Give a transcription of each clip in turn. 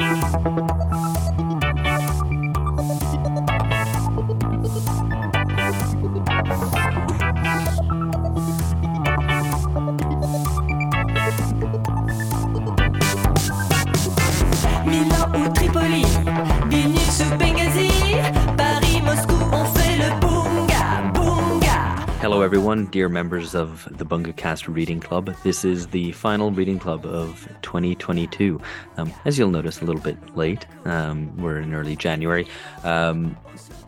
Música everyone, dear members of the BungaCast Reading Club. This is the final reading club of 2022. Um, as you'll notice, a little bit late. Um, we're in early January. Um,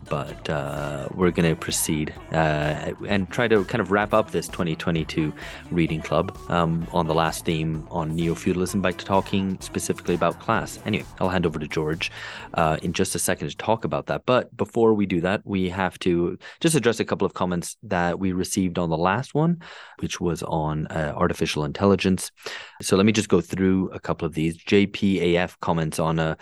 but uh, we're going to proceed uh, and try to kind of wrap up this 2022 reading club um, on the last theme on neo feudalism by talking specifically about class. Anyway, I'll hand over to George uh, in just a second to talk about that. But before we do that, we have to just address a couple of comments that we received on the last one, which was on uh, artificial intelligence. So let me just go through a couple of these. JPAF comments on a uh,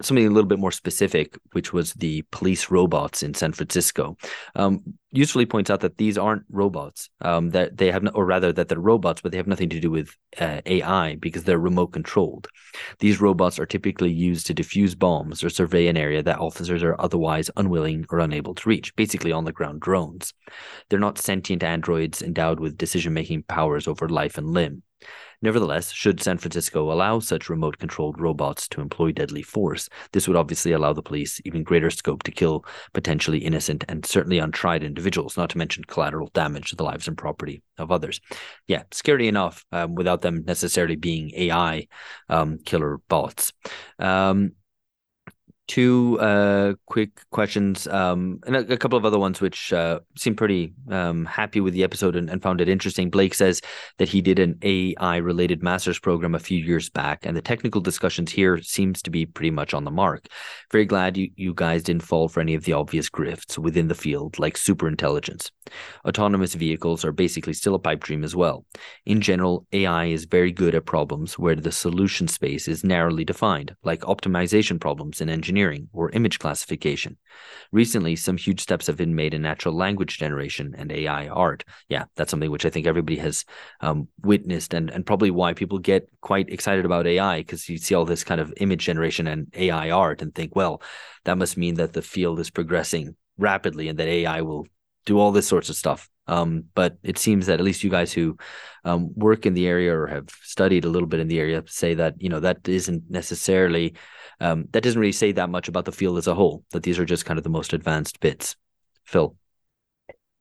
something a little bit more specific, which was the police robots in San Francisco. Um, usefully points out that these aren't robots. Um, that they have, no, or rather, that they're robots, but they have nothing to do with uh, AI because they're remote controlled. These robots are typically used to defuse bombs or survey an area that officers are otherwise unwilling or unable to reach. Basically, on the ground drones. They're not sentient androids endowed with decision making powers over life and limb. Nevertheless, should San Francisco allow such remote controlled robots to employ deadly force, this would obviously allow the police even greater scope to kill potentially innocent and certainly untried individuals, not to mention collateral damage to the lives and property of others. Yeah, scary enough um, without them necessarily being AI um, killer bots. Um, two uh, quick questions um, and a, a, couple of other ones which uh, seem pretty um, happy with the episode and, and, found it interesting. Blake says that he did an AI related master's program a few years back, and the technical discussions here seems to be pretty much on the mark. Very glad you, you guys didn't fall for any of the obvious grifts within the field, like superintelligence. Autonomous vehicles are basically still a pipe dream as well. In general, AI is very good at problems where the solution space is narrowly defined, like optimization problems in engineering engineering or image classification. Recently, some huge steps have been made in natural language generation and AI art. Yeah, that's something which I think everybody has um, witnessed, and, and probably why people get quite excited about AI because you see all this kind of image generation and AI art and think, well, that must mean that the field is progressing rapidly and that AI will do all this sorts of stuff. Um, but it seems that at least you guys who um, work in the area or have studied a little bit in the area say that you know that isn't necessarily um, that doesn't really say that much about the field as a whole. That these are just kind of the most advanced bits. Phil.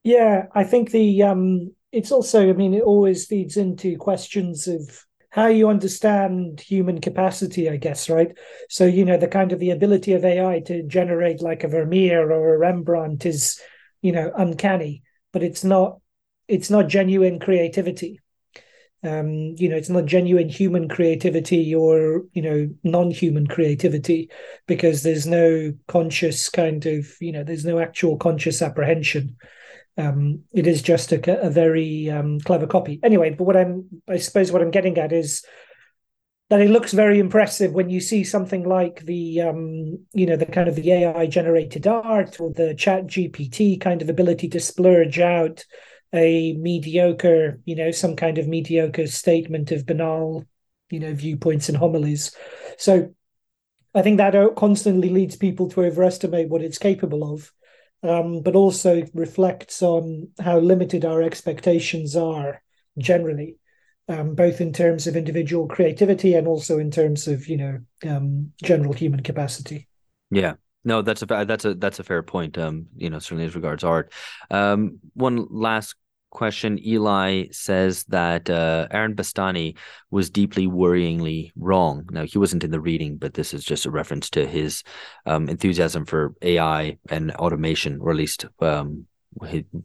Yeah, I think the um, it's also. I mean, it always feeds into questions of how you understand human capacity, I guess, right? So, you know, the kind of the ability of AI to generate like a Vermeer or a Rembrandt is, you know, uncanny, but it's not it's not genuine creativity. Um, you know it's not genuine human creativity or you know non-human creativity because there's no conscious kind of you know there's no actual conscious apprehension. Um, it is just a, a very um, clever copy. Anyway but what i'm i suppose what i'm getting at is that it looks very impressive when you see something like the um, you know the kind of the ai generated art or the chat gpt kind of ability to splurge out a mediocre, you know, some kind of mediocre statement of banal, you know, viewpoints and homilies. So I think that constantly leads people to overestimate what it's capable of, um, but also reflects on how limited our expectations are generally, um, both in terms of individual creativity and also in terms of you know um, general human capacity. Yeah, no, that's a that's a that's a fair point. Um, you know, certainly as regards art. Um, one last question. Eli says that uh, Aaron Bastani was deeply worryingly wrong. Now, he wasn't in the reading, but this is just a reference to his um, enthusiasm for AI and automation, or at least um,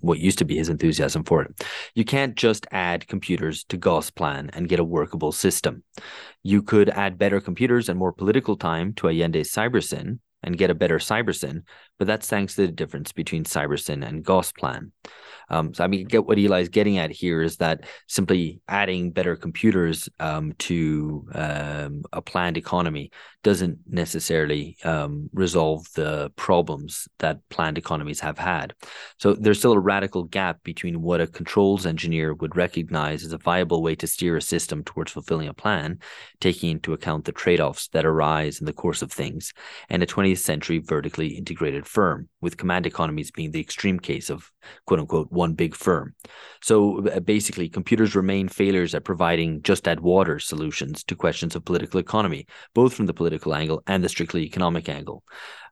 what used to be his enthusiasm for it. You can't just add computers to Gosplan and get a workable system. You could add better computers and more political time to Allende's Cybersyn and get a better Cybersyn, but that's thanks to the difference between Cybersyn and Gosplan. Um, so I mean, get what Eli is getting at here is that simply adding better computers um, to um, a planned economy doesn't necessarily um, resolve the problems that planned economies have had. So there's still a radical gap between what a controls engineer would recognize as a viable way to steer a system towards fulfilling a plan, taking into account the trade-offs that arise in the course of things, and a 20th century vertically integrated firm, with command economies being the extreme case of quote unquote one big firm. So uh, basically, computers remain failures at providing just add water solutions to questions of political economy, both from the political angle and the strictly economic angle.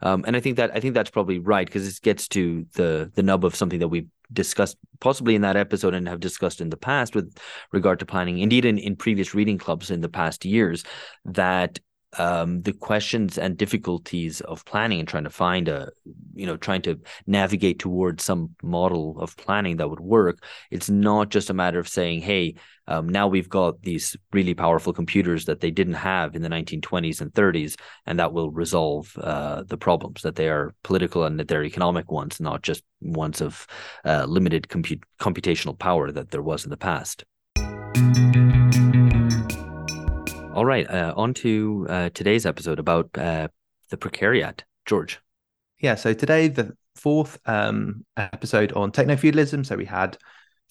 Um, and I think that I think that's probably right because it gets to the the nub of something that we've discussed possibly in that episode and have discussed in the past with regard to planning indeed in, in previous reading clubs in the past years that um, the questions and difficulties of planning and trying to find a, you know, trying to navigate towards some model of planning that would work. It's not just a matter of saying, hey, um, now we've got these really powerful computers that they didn't have in the 1920s and 30s, and that will resolve uh, the problems that they are political and that they're economic ones, not just ones of uh, limited computational power that there was in the past. All right, uh, on to uh, today's episode about uh, the precariat. George. Yeah, so today, the fourth um, episode on techno feudalism. So we had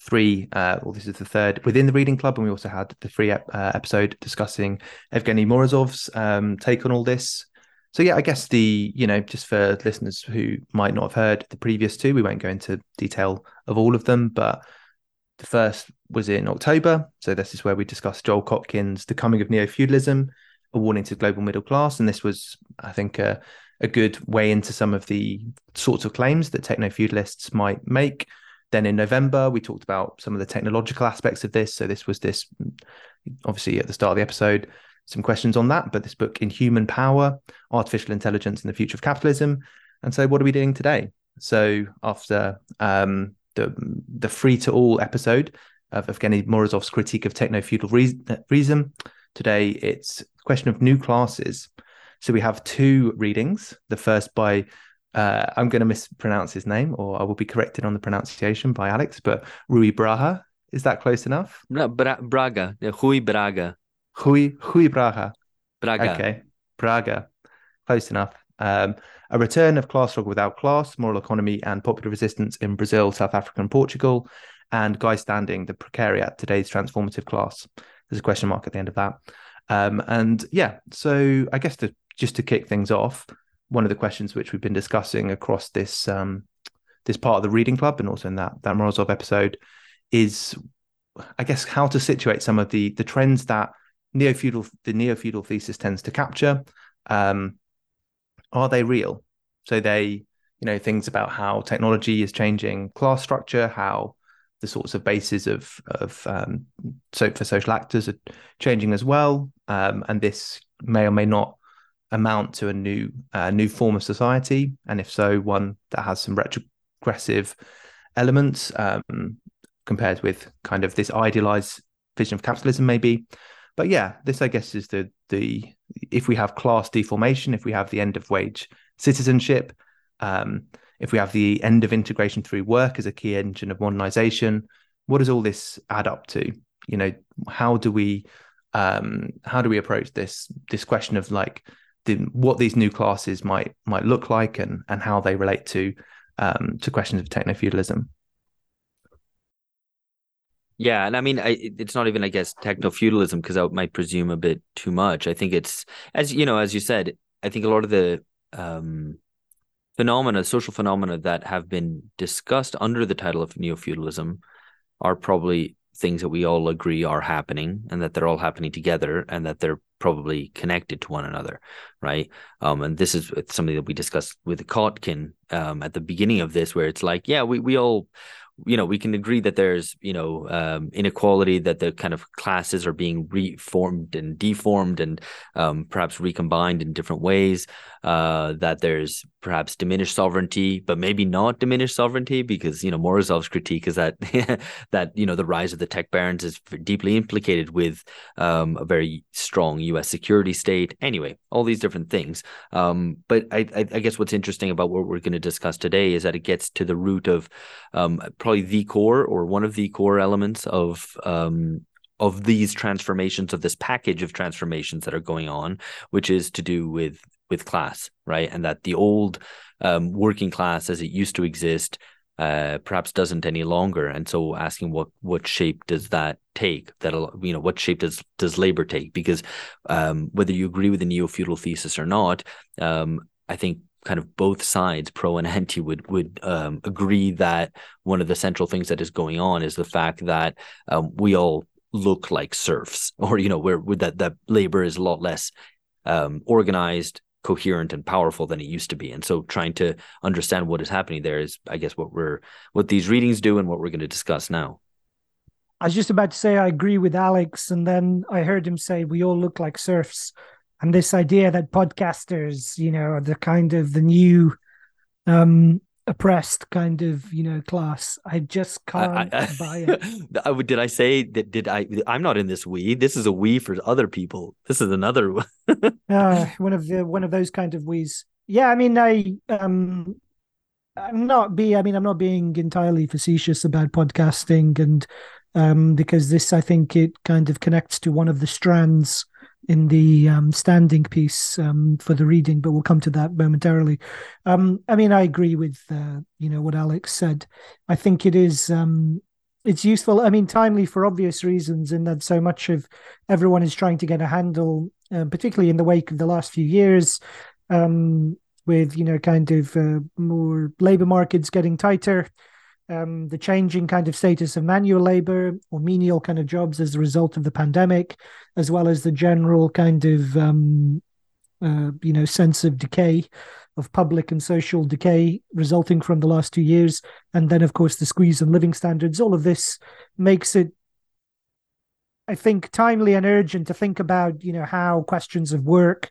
three, uh, well, this is the third within the reading club, and we also had the free ep- uh, episode discussing Evgeny Morozov's um, take on all this. So yeah, I guess the you know just for listeners who might not have heard the previous two, we won't go into detail of all of them, but the first was in October. So this is where we discussed Joel Kotkin's The Coming of Neo Feudalism, a warning to the global middle class. And this was, I think, a, a good way into some of the sorts of claims that techno feudalists might make. Then in November, we talked about some of the technological aspects of this. So this was this, obviously, at the start of the episode, some questions on that. But this book, Inhuman Power Artificial Intelligence and the Future of Capitalism. And so, what are we doing today? So, after um, the the free to all episode of Evgeny Morozov's critique of techno feudal reason. Today it's a question of new classes. So we have two readings. The first by uh, I'm going to mispronounce his name, or I will be corrected on the pronunciation by Alex. But Ruy Braga is that close enough? No, Bra- Braga, Ruy Braga. Ruy Ruy Braga. Braga. Okay, Braga, close enough. Um, a return of class struggle without class, moral economy, and popular resistance in Brazil, South Africa, and Portugal. And Guy Standing, the precariat, today's transformative class. There's a question mark at the end of that. Um, and yeah, so I guess to just to kick things off, one of the questions which we've been discussing across this um, this part of the reading club and also in that that Morozov episode is, I guess, how to situate some of the the trends that neo feudal the neo feudal thesis tends to capture. Um, are they real? So they, you know, things about how technology is changing class structure, how the sorts of bases of of um, so for social actors are changing as well, um, and this may or may not amount to a new uh, new form of society, and if so, one that has some retrogressive elements um, compared with kind of this idealized vision of capitalism, maybe. But yeah, this I guess is the the if we have class deformation, if we have the end of wage citizenship, um, if we have the end of integration through work as a key engine of modernization, what does all this add up to? You know, how do we um, how do we approach this this question of like the, what these new classes might might look like and and how they relate to um, to questions of techno feudalism? Yeah, and I mean, I, it's not even, I guess, techno feudalism because I might presume a bit too much. I think it's, as you know, as you said, I think a lot of the um, phenomena, social phenomena that have been discussed under the title of neo feudalism, are probably things that we all agree are happening, and that they're all happening together, and that they're probably connected to one another, right? Um, and this is something that we discussed with Kotkin um, at the beginning of this, where it's like, yeah, we we all you know we can agree that there's you know um, inequality that the kind of classes are being reformed and deformed and um, perhaps recombined in different ways uh, that there's perhaps diminished sovereignty, but maybe not diminished sovereignty because you know Morozov's critique is that that you know the rise of the tech barons is deeply implicated with um, a very strong U.S. security state. Anyway, all these different things. Um, but I, I, guess what's interesting about what we're going to discuss today is that it gets to the root of um, probably the core or one of the core elements of um, of these transformations of this package of transformations that are going on which is to do with with class right? And that the old um, working class as it used to exist uh, perhaps doesn't any longer. And so asking what what shape does that take? That you know what shape does does labor take? Because um, whether you agree with the neo-feudal thesis or not um, i think kind of both sides, pro and anti, would would um, agree that one of the central things that is going on is the fact that um, we all look like serfs, or you know, where that that labor is a lot less um, organized, coherent, and powerful than it used to be. And so, trying to understand what is happening there is, I guess, what we're what these readings do, and what we're going to discuss now. I was just about to say I agree with Alex, and then I heard him say we all look like serfs, and this idea that podcasters, you know, are the kind of the new um oppressed kind of you know class. I just can't I, I, buy it. I, did i say that did i i'm not in this we this is a we for other people. This is another uh, one of the one of those kind of we's. Yeah i mean i um i'm not be i mean i'm not being entirely facetious about podcasting and um because this i think it kind of connects to one of the strands in the um, standing piece um, for the reading, but we'll come to that momentarily. Um, I mean, I agree with uh, you know what Alex said. I think it is um, it's useful. I mean, timely for obvious reasons, in that so much of everyone is trying to get a handle, uh, particularly in the wake of the last few years, um, with you know kind of uh, more labor markets getting tighter um, the changing kind of status of manual labor or menial kind of jobs as a result of the pandemic, as well as the general kind of um, uh, you know sense of decay of public and social decay resulting from the last two years, and then of course the squeeze on living standards. All of this makes it, I think, timely and urgent to think about you know how questions of work.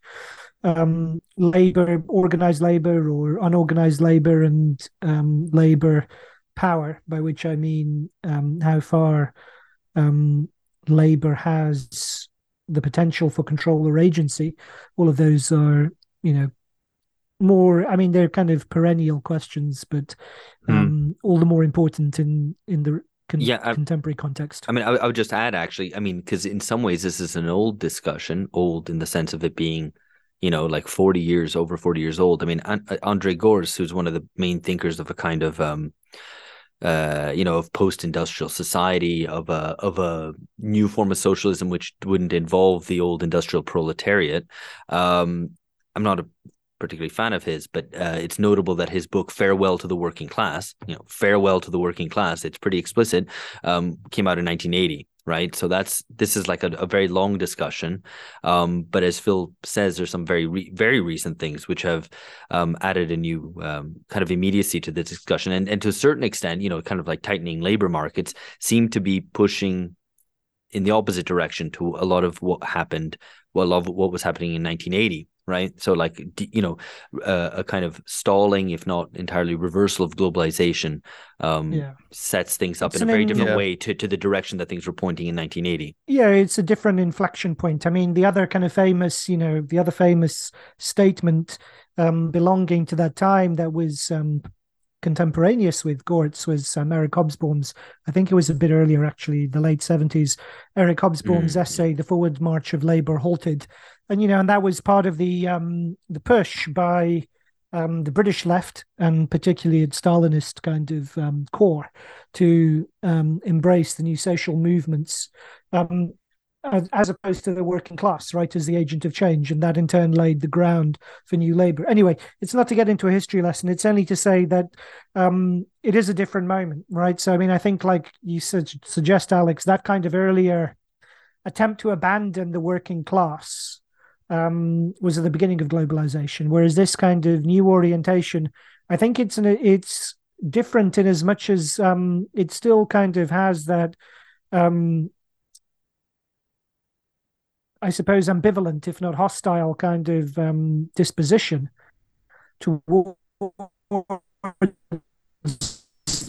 Um, labor, organized labor, or unorganized labor, and um, labor power, by which I mean um, how far um, Labour has the potential for control or agency. All of those are, you know, more. I mean, they're kind of perennial questions, but hmm. um, mm. all the more important in in the con- yeah, I, contemporary context. I mean, I, I would just add actually. I mean, because in some ways this is an old discussion, old in the sense of it being you know, like 40 years, over 40 years old. I mean, Andre Gorz, who's one of the main thinkers of a kind of um, uh, you know, of post-industrial society, of a of a new form of socialism which wouldn't involve the old industrial proletariat. Um, I'm not a particularly fan of his, but uh, it's notable that his book "Farewell to the Working Class," you know, "Farewell to the Working Class," it's pretty explicit, um, came out in 1980 right? So that's this is like a, a very long discussion, um, but as Phil says, there's some very re- very recent things which have um, added a new um, kind of immediacy to the discussion, and and to a certain extent, you know, kind of like tightening labor markets seem to be pushing in the opposite direction to a lot of what happened, well, of what was happening in 1980 right? So like you know, uh, a kind of stalling, if not entirely reversal of globalization, um, yeah. sets things up it's in a very in, different yeah. way to to the direction that things were pointing in 1980. Yeah, it's a different inflection point. I mean, the other kind of famous, you know, the other famous statement um, belonging to that time that was um, contemporaneous with Gorz was um, Eric Hobsbawm's. I think it was a bit earlier, actually, the late seventies. Eric Hobsbawm's mm. essay, "The Forward March of Labour Halted," and you know, and that was part of the um, the push by um, the British left and particularly its Stalinist kind of um, core to um, embrace the new social movements. Um, as opposed to the working class, right, as the agent of change. And that in turn laid the ground for new labor. Anyway, it's not to get into a history lesson, it's only to say that um, it is a different moment, right? So, I mean, I think, like you su- suggest, Alex, that kind of earlier attempt to abandon the working class um, was at the beginning of globalization, whereas this kind of new orientation, I think it's an, it's different in as much as um, it still kind of has that um, I suppose, ambivalent, if not hostile, kind of um, disposition towards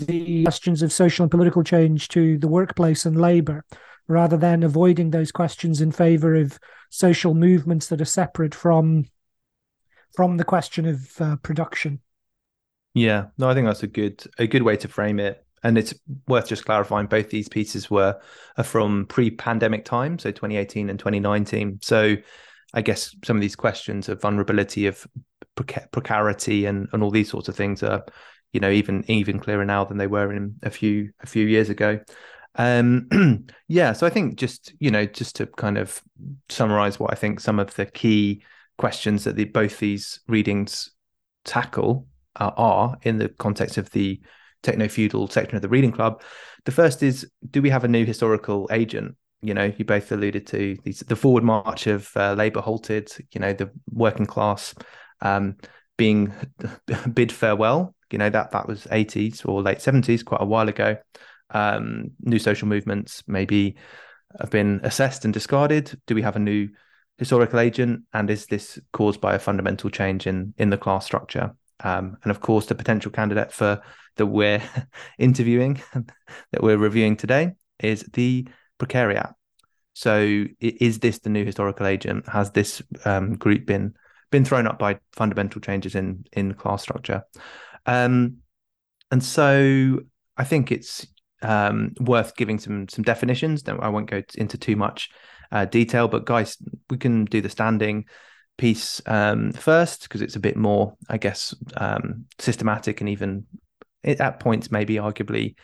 the questions of social and political change to the workplace and labor, rather than avoiding those questions in favor of social movements that are separate from from the question of uh, production. Yeah, no, I think that's a good a good way to frame it. And it's worth just clarifying both these pieces were from pre-pandemic time, so 2018 and 2019. So I guess some of these questions of vulnerability of precarity and, and all these sorts of things are, you know, even even clearer now than they were in a few a few years ago. Um, yeah, so I think just you know just to kind of summarize what I think some of the key questions that the, both these readings tackle uh, are in the context of the techno feudal section of the reading club. The first is do we have a new historical agent? You know, you both alluded to these, the forward march of uh, Labour halted, you know, the working class um, being bid farewell. You know, that that was 80s or late 70s, quite a while ago. Um, new social movements maybe have been assessed and discarded. Do we have a new historical agent? And is this caused by a fundamental change in in the class structure? Um, and of course, the potential candidate for that we're interviewing, that we're reviewing today, is the precariat. So, is this the new historical agent? Has this um, group been been thrown up by fundamental changes in in class structure? Um, and so, I think it's um, worth giving some some definitions. I won't go into too much uh, detail, but guys, we can do the standing piece um, first because it's a bit more, I guess, um, systematic and even at points maybe arguably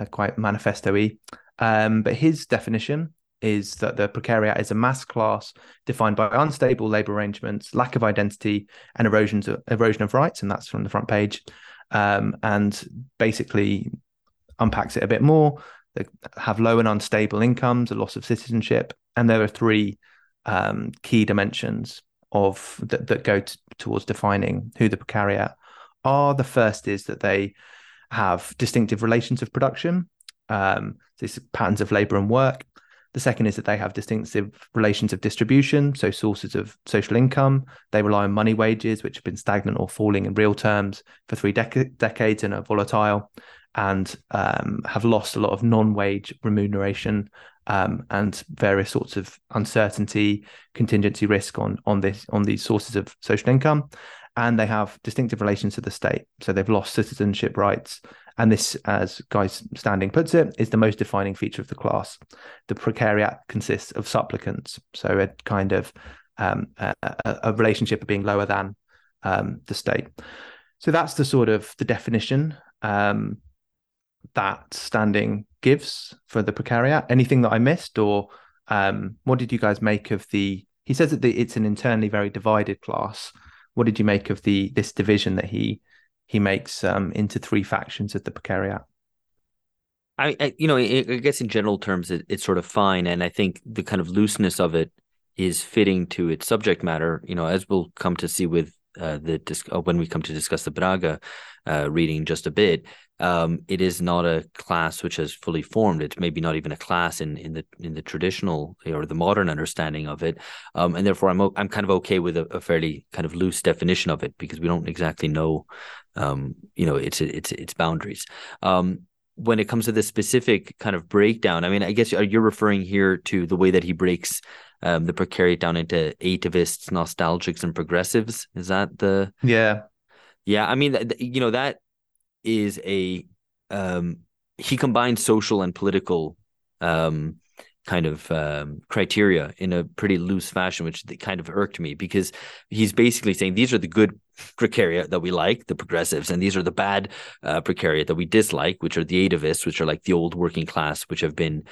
uh, quite manifesto-y. Um, but his definition is that the precariat is a mass class defined by unstable labor arrangements, lack of identity, and erosions of, erosion of rights, and that's from the front page. Um, and basically unpacks it a bit more. They have low and unstable incomes, a loss of citizenship, and there are three um, key dimensions of that, that go to, towards defining who the precariat are. The first is that they have distinctive relations of production, um, these patterns of labor and work. The second is that they have distinctive relations of distribution, so sources of social income. They rely on money wages, which have been stagnant or falling in real terms for three dec- decades and are volatile, and um, have lost a lot of non-wage remuneration um, and various sorts of uncertainty, contingency risk on on this on these sources of social income, and they have distinctive relations to the state. So they've lost citizenship rights, and this, as Guy Standing puts it, is the most defining feature of the class. The precariat consists of supplicants, so a kind of um, a, a, relationship of being lower than um, the state. So that's the sort of the definition. Um, that standing gives for the precariat? Anything that I missed, or um, what did you guys make of the? He says that the, it's an internally very divided class. What did you make of the this division that he he makes um, into three factions of the precariat? I, I you know, I, I guess in general terms, it, it's sort of fine, and I think the kind of looseness of it is fitting to its subject matter. You know, as we'll come to see with uh, uh, when we come to discuss the Braga uh, reading just a bit, um, it is not a class which has fully formed. It's maybe not even a class in, in the in the traditional or the modern understanding of it, um, and therefore I'm I'm kind of okay with a, a, fairly kind of loose definition of it because we don't exactly know, um, you know, its its its boundaries. Um, when it comes to the specific kind of breakdown, I mean, I guess you're referring here to the way that he breaks um, the precariat down into atavists, nostalgics, and progressives. Is that the yeah? Yeah, I mean, you know, that is a um, he combines social and political um, kind of um, criteria in a pretty loose fashion, which kind of irked me because he's basically saying these are the good precariat that we like, the progressives, and these are the bad uh, precariat that we dislike, which are the atavists, which are like the old working class, which have been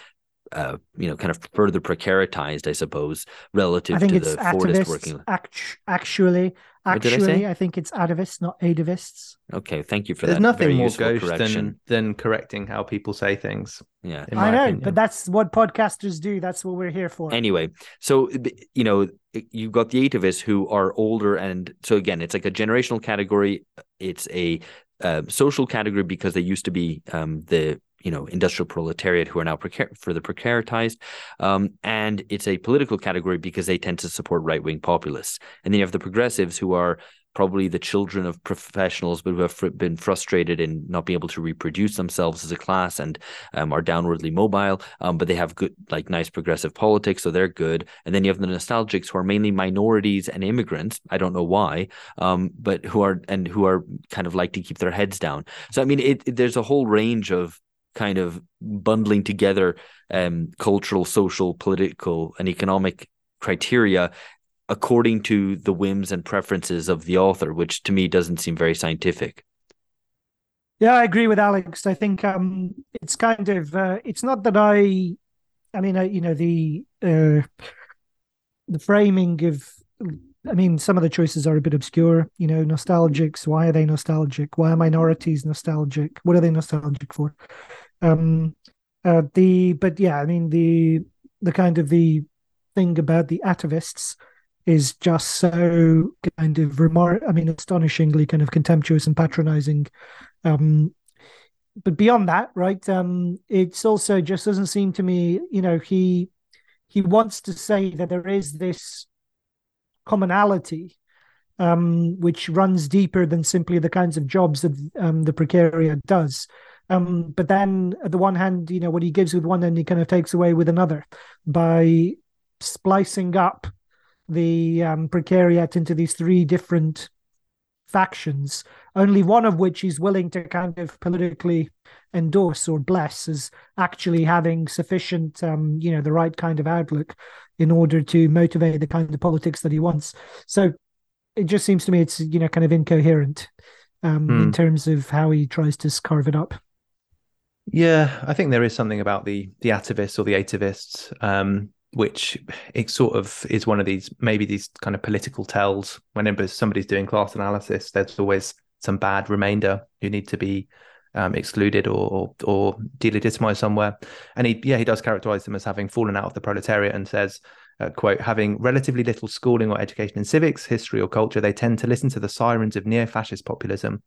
uh, you know, kind of further precaritized, I suppose, relative to the Fordist working. Act- actually, actually, I, I, think it's atavists, not atavists. Okay, thank you for There's that. There's nothing more gauche than than correcting how people say things. Yeah, I know, opinion. but that's what podcasters do. That's what we're here for. Anyway, so you know, you've got the atavists who are older, and so again, it's like a generational category. It's a uh, social category because they used to be um, the you know industrial proletariat who are now precar- further precaritized um, and it's a political category because they tend to support right-wing populists. And then you have the progressives who are probably the children of professionals but who have been frustrated in not being able to reproduce themselves as a class and um, are downwardly mobile um, but they have good like nice progressive politics so they're good. And then you have the nostalgics who are mainly minorities and immigrants i don't know why um, but who are and who are kind of like to keep their heads down. So i mean it, it there's a whole range of kind of bundling together um, cultural, social, political, and economic criteria according to the whims and preferences of the author, which to me doesn't seem very scientific. Yeah, I agree with Alex. I think um, it's kind of uh, it's not that I, I mean, I, you know, the uh, the framing of, I mean, some of the choices are a bit obscure. You know, nostalgics. Why are they nostalgic? Why are minorities nostalgic? What are they nostalgic for? Um, uh, the but yeah, I mean the the kind of the thing about the atavists is just so kind of remark. I mean, astonishingly kind of contemptuous and patronizing. Um, but beyond that, right? Um, it's also just doesn't seem to me. You know, he he wants to say that there is this commonality um, which runs deeper than simply the kinds of jobs that um, the precariat does. Um, but then, at the one hand, you know, what he gives with one end, he kind of takes away with another by splicing up the um, precariat into these three different factions, only one of which he's willing to kind of politically endorse or bless as actually having sufficient, um, you know, the right kind of outlook in order to motivate the kind of politics that he wants. So it just seems to me it's, you know, kind of incoherent um, mm. in terms of how he tries to carve it up. Yeah, I think there is something about the the atavists or the atavists, um, which it sort of is one of these maybe these kind of political tells. Whenever somebody's doing class analysis, there's always some bad remainder who need to be um, excluded or, or, or delegitimized somewhere. And he yeah he does characterize them as having fallen out of the proletariat and says. Uh, quote having relatively little schooling or education in civics history or culture they tend to listen to the sirens of neo-fascist populism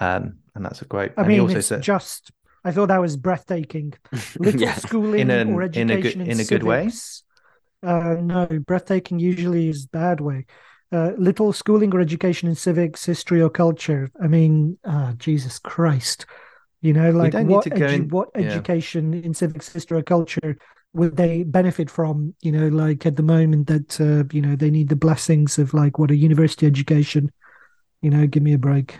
um, and that's a quote i and mean it's said, just I thought that was breathtaking. Little yeah. schooling in a, or education in a good, in, in a good way. Uh, no, breathtaking usually is bad way. Uh, little schooling or education in civics, history, or culture. I mean, uh, Jesus Christ, you know, like what edu- in, what yeah. education in civics, history, or culture would they benefit from? You know, like at the moment that uh, you know they need the blessings of like what a university education. You know, give me a break.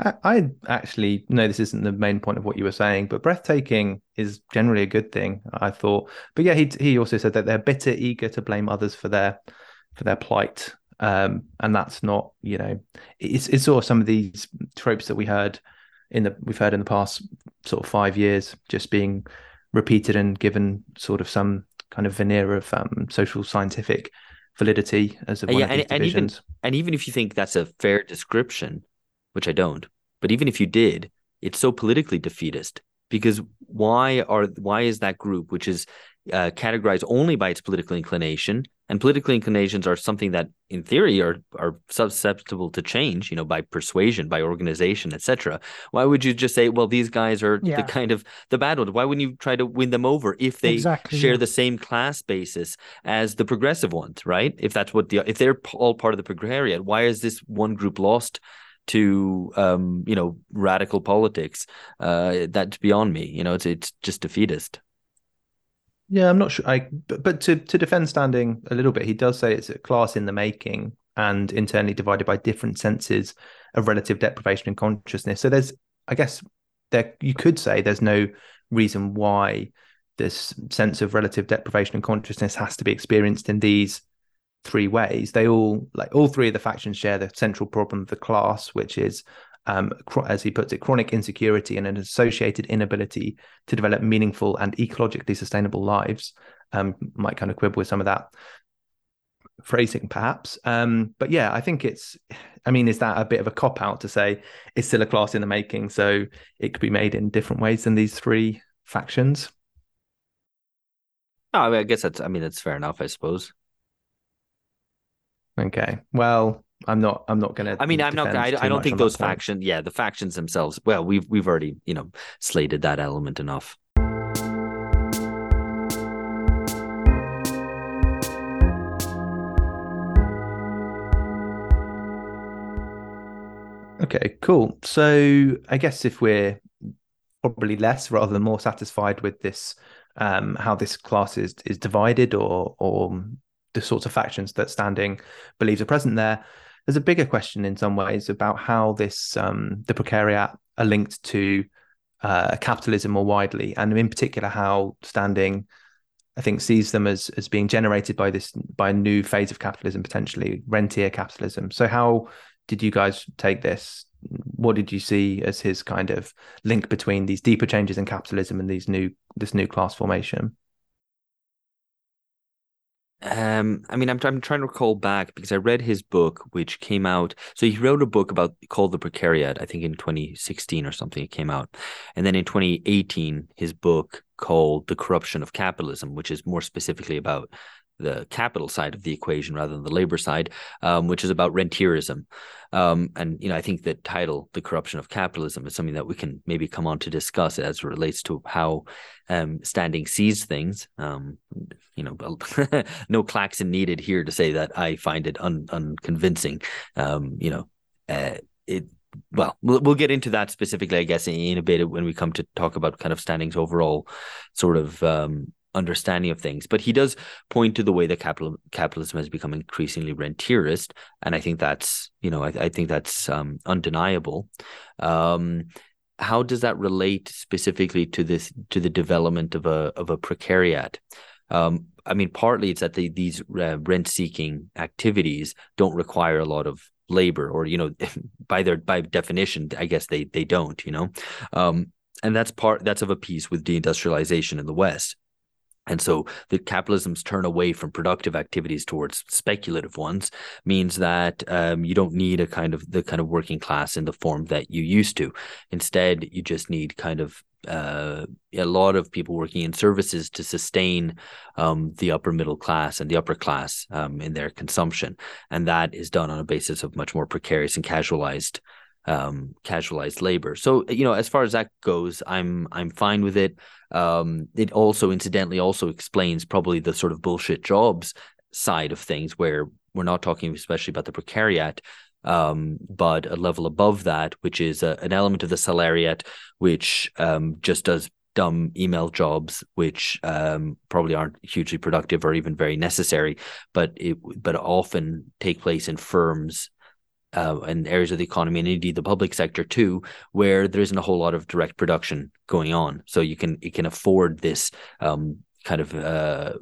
I, I actually know this isn't the main point of what you were saying, but breathtaking is generally a good thing. I thought, but yeah, he he also said that they're bitter, eager to blame others for their for their plight, um, and that's not you know it's it's sort of some of these tropes that we heard in the we've heard in the past sort of five years just being repeated and given sort of some kind of veneer of um, social scientific validity as a one yeah, of and. And even, and even if you think that's a fair description, which I don't. But even if you did, it's so politically defeatist because why are why is that group which is uh, categorized only by its political inclination and political inclinations are something that in theory are are susceptible to change you know by persuasion by organization etc why would you just say well these guys are yeah. the kind of the bad ones why wouldn't you try to win them over if they exactly, share the same class basis as the progressive ones right if that's what the if they're all part of the precariat why is this one group lost to um, you know radical politics. Uh, that's beyond me. You know, it's it's just defeatist. Yeah, I'm not sure. I but, but to to defend Standing a little bit, he does say it's a class in the making and internally divided by different senses of relative deprivation and consciousness. So there's, I guess, there you could say there's no reason why this sense of relative deprivation and consciousness has to be experienced in these three ways. They all like all three of the factions share the central problem of the class, which is um, as he puts it, chronic insecurity and an associated inability to develop meaningful and ecologically sustainable lives. Um, might kind of quibble with some of that phrasing, perhaps. Um, but yeah, I think it's. I mean, is that a bit of a cop out to say it's still a class in the making, so it could be made in different ways than these three factions? Oh, I, mean, I guess that's. I mean, that's fair enough. I suppose. Okay. Well, I'm not. I'm not going to. I mean, I'm not. I, I don't think those factions. Yeah, the factions themselves. Well, we've we've already you know slated that element enough. Okay, cool. So I guess if we're probably less rather than more satisfied with this, um, how this class is is divided, or or the sorts of factions that Standing believes are present there, there's a bigger question in some ways about how this um, the precariat are linked to uh, capitalism more widely, and in particular how Standing I think sees them as as being generated by this by a new phase of capitalism potentially rentier capitalism. So how did you guys take this? What did you see as his kind of link between these deeper changes in capitalism and these new this new class formation? Um, I mean, I'm I'm trying to recall back because I read his book, which came out. So he wrote a book about called the Precariat, I think in 2016 or something. It came out, and then in 2018, his book called The Corruption of Capitalism, which is more specifically about the capital side of the equation rather than the labor side, um, which is about rentierism. Um, and you know, I think the title, "The Corruption of Capitalism," is something that we can maybe come on to discuss as it relates to how um, Standing sees things. Um, you know, no claxon needed here to say that I find it un- unconvincing. Um, you know, uh, it well, well, get into that specifically, I guess, in, in, a bit when we come to talk about kind of Standing's overall sort of um, understanding of things. But he does point to the way that capital capitalism has become increasingly rentierist, and I think that's you know I, I think that's um, undeniable. Um, how does that relate specifically to this to the development of a of a precariat? Um, I mean, partly it's that the, these uh, rent seeking activities don't require a lot of labor, or you know, by their by definition, I guess they they don't. You know, um, and that's part that's of a piece with deindustrialization in the West. And so the capitalism's turn away from productive activities towards speculative ones means that um, you don't need a kind of the kind of working class in the form that you used to. Instead, you just need kind of uh, a lot of people working in services to sustain um, the upper middle class and the upper class um, in their consumption, and that is done on a basis of much more precarious and casualized um, casualized labor. So you know, as far as that goes, I'm I'm fine with it. Um, it also incidentally also explains probably the sort of bullshit jobs side of things where we're not talking especially about the precariat um, but a level above that, which is a, an element of the salariat, which um, just does dumb email jobs, which um, probably aren't hugely productive or even very necessary, but it but often take place in firms uh, and areas of the economy and indeed the public sector too, where there isn't a whole lot of direct production going on. So you can you can afford this um, kind of uh,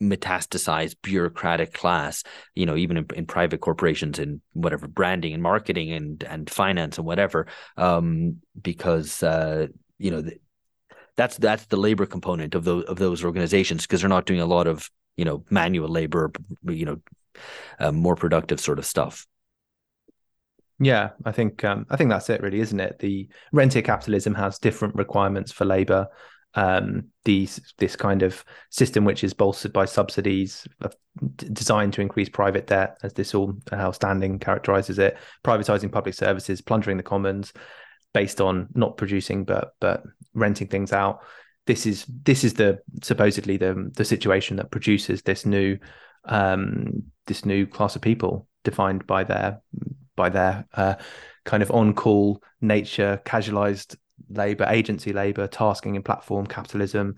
metastasized bureaucratic class you know even in, in, private corporations in whatever branding and marketing and and finance and whatever um because uh you know that's that's the labor component of those of those organizations because they're not doing a lot of you know manual labor you know uh, more productive sort of stuff yeah, I think um, I think that's it, really, isn't it? The rentier capitalism has different requirements for labour. Um, these this kind of system, which is bolstered by subsidies, uh, designed to increase private debt, as this all how Standing characterises it, privatising public services, plundering the commons, based on not producing but but renting things out. This is this is the supposedly the the situation that produces this new um, this new class of people defined by their by their uh, kind of on call nature, casualized labor, agency labor, tasking and platform capitalism,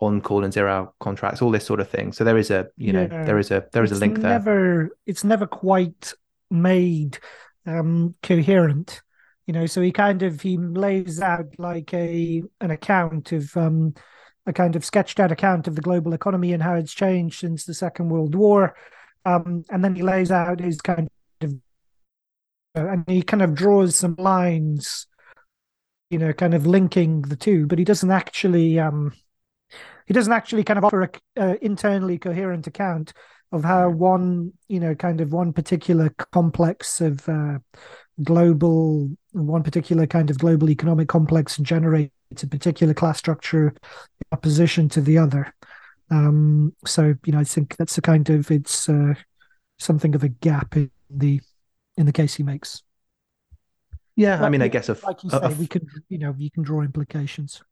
on call and zero contracts, all this sort of thing. So there is a you yeah. know there is a there is it's a link there. Never it's never quite made um, coherent. You know, so he kind of he lays out like a an account of um, a kind of sketched out account of the global economy and how it's changed since the Second World War. Um, and then he lays out his kind of and he kind of draws some lines, you know, kind of linking the two, but he doesn't actually um, he doesn't actually kind of offer a uh, internally coherent account of how one, you know, kind of one particular complex of uh, global, one particular kind of global economic complex generates a particular class structure in opposition to the other. Um, so, you know, I think that's a kind of it's uh, something of a gap in the in the case he makes. Yeah, but I mean, I guess a, like you say, we can, you know, you can draw implications.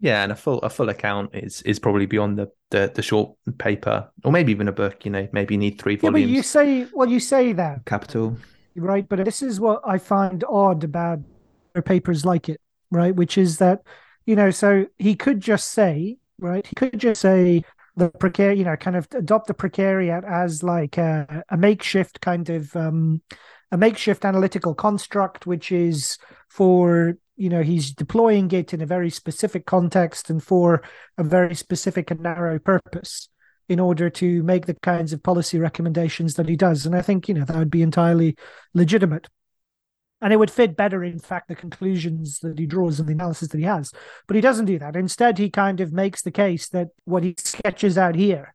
Yeah, and a full a full account is is probably beyond the the, the short paper, or maybe even a book. You know, maybe you need three volumes. Yeah, but you say, well, you say that capital. right? But this is what I find odd about papers like it, right? Which is that, you know, so he could just say, right? He could just say the precariat, you know, kind of adopt the precariat as like a, a makeshift kind of um, a makeshift analytical construct, which is for you know he's deploying it in a very specific context and for a very specific and narrow purpose in order to make the kinds of policy recommendations that he does. And I think, you know, that would be entirely legitimate. And it would fit better, in fact, the conclusions that he draws and the analysis that he has. But he doesn't do that. Instead, he kind of makes the case that what he sketches out here,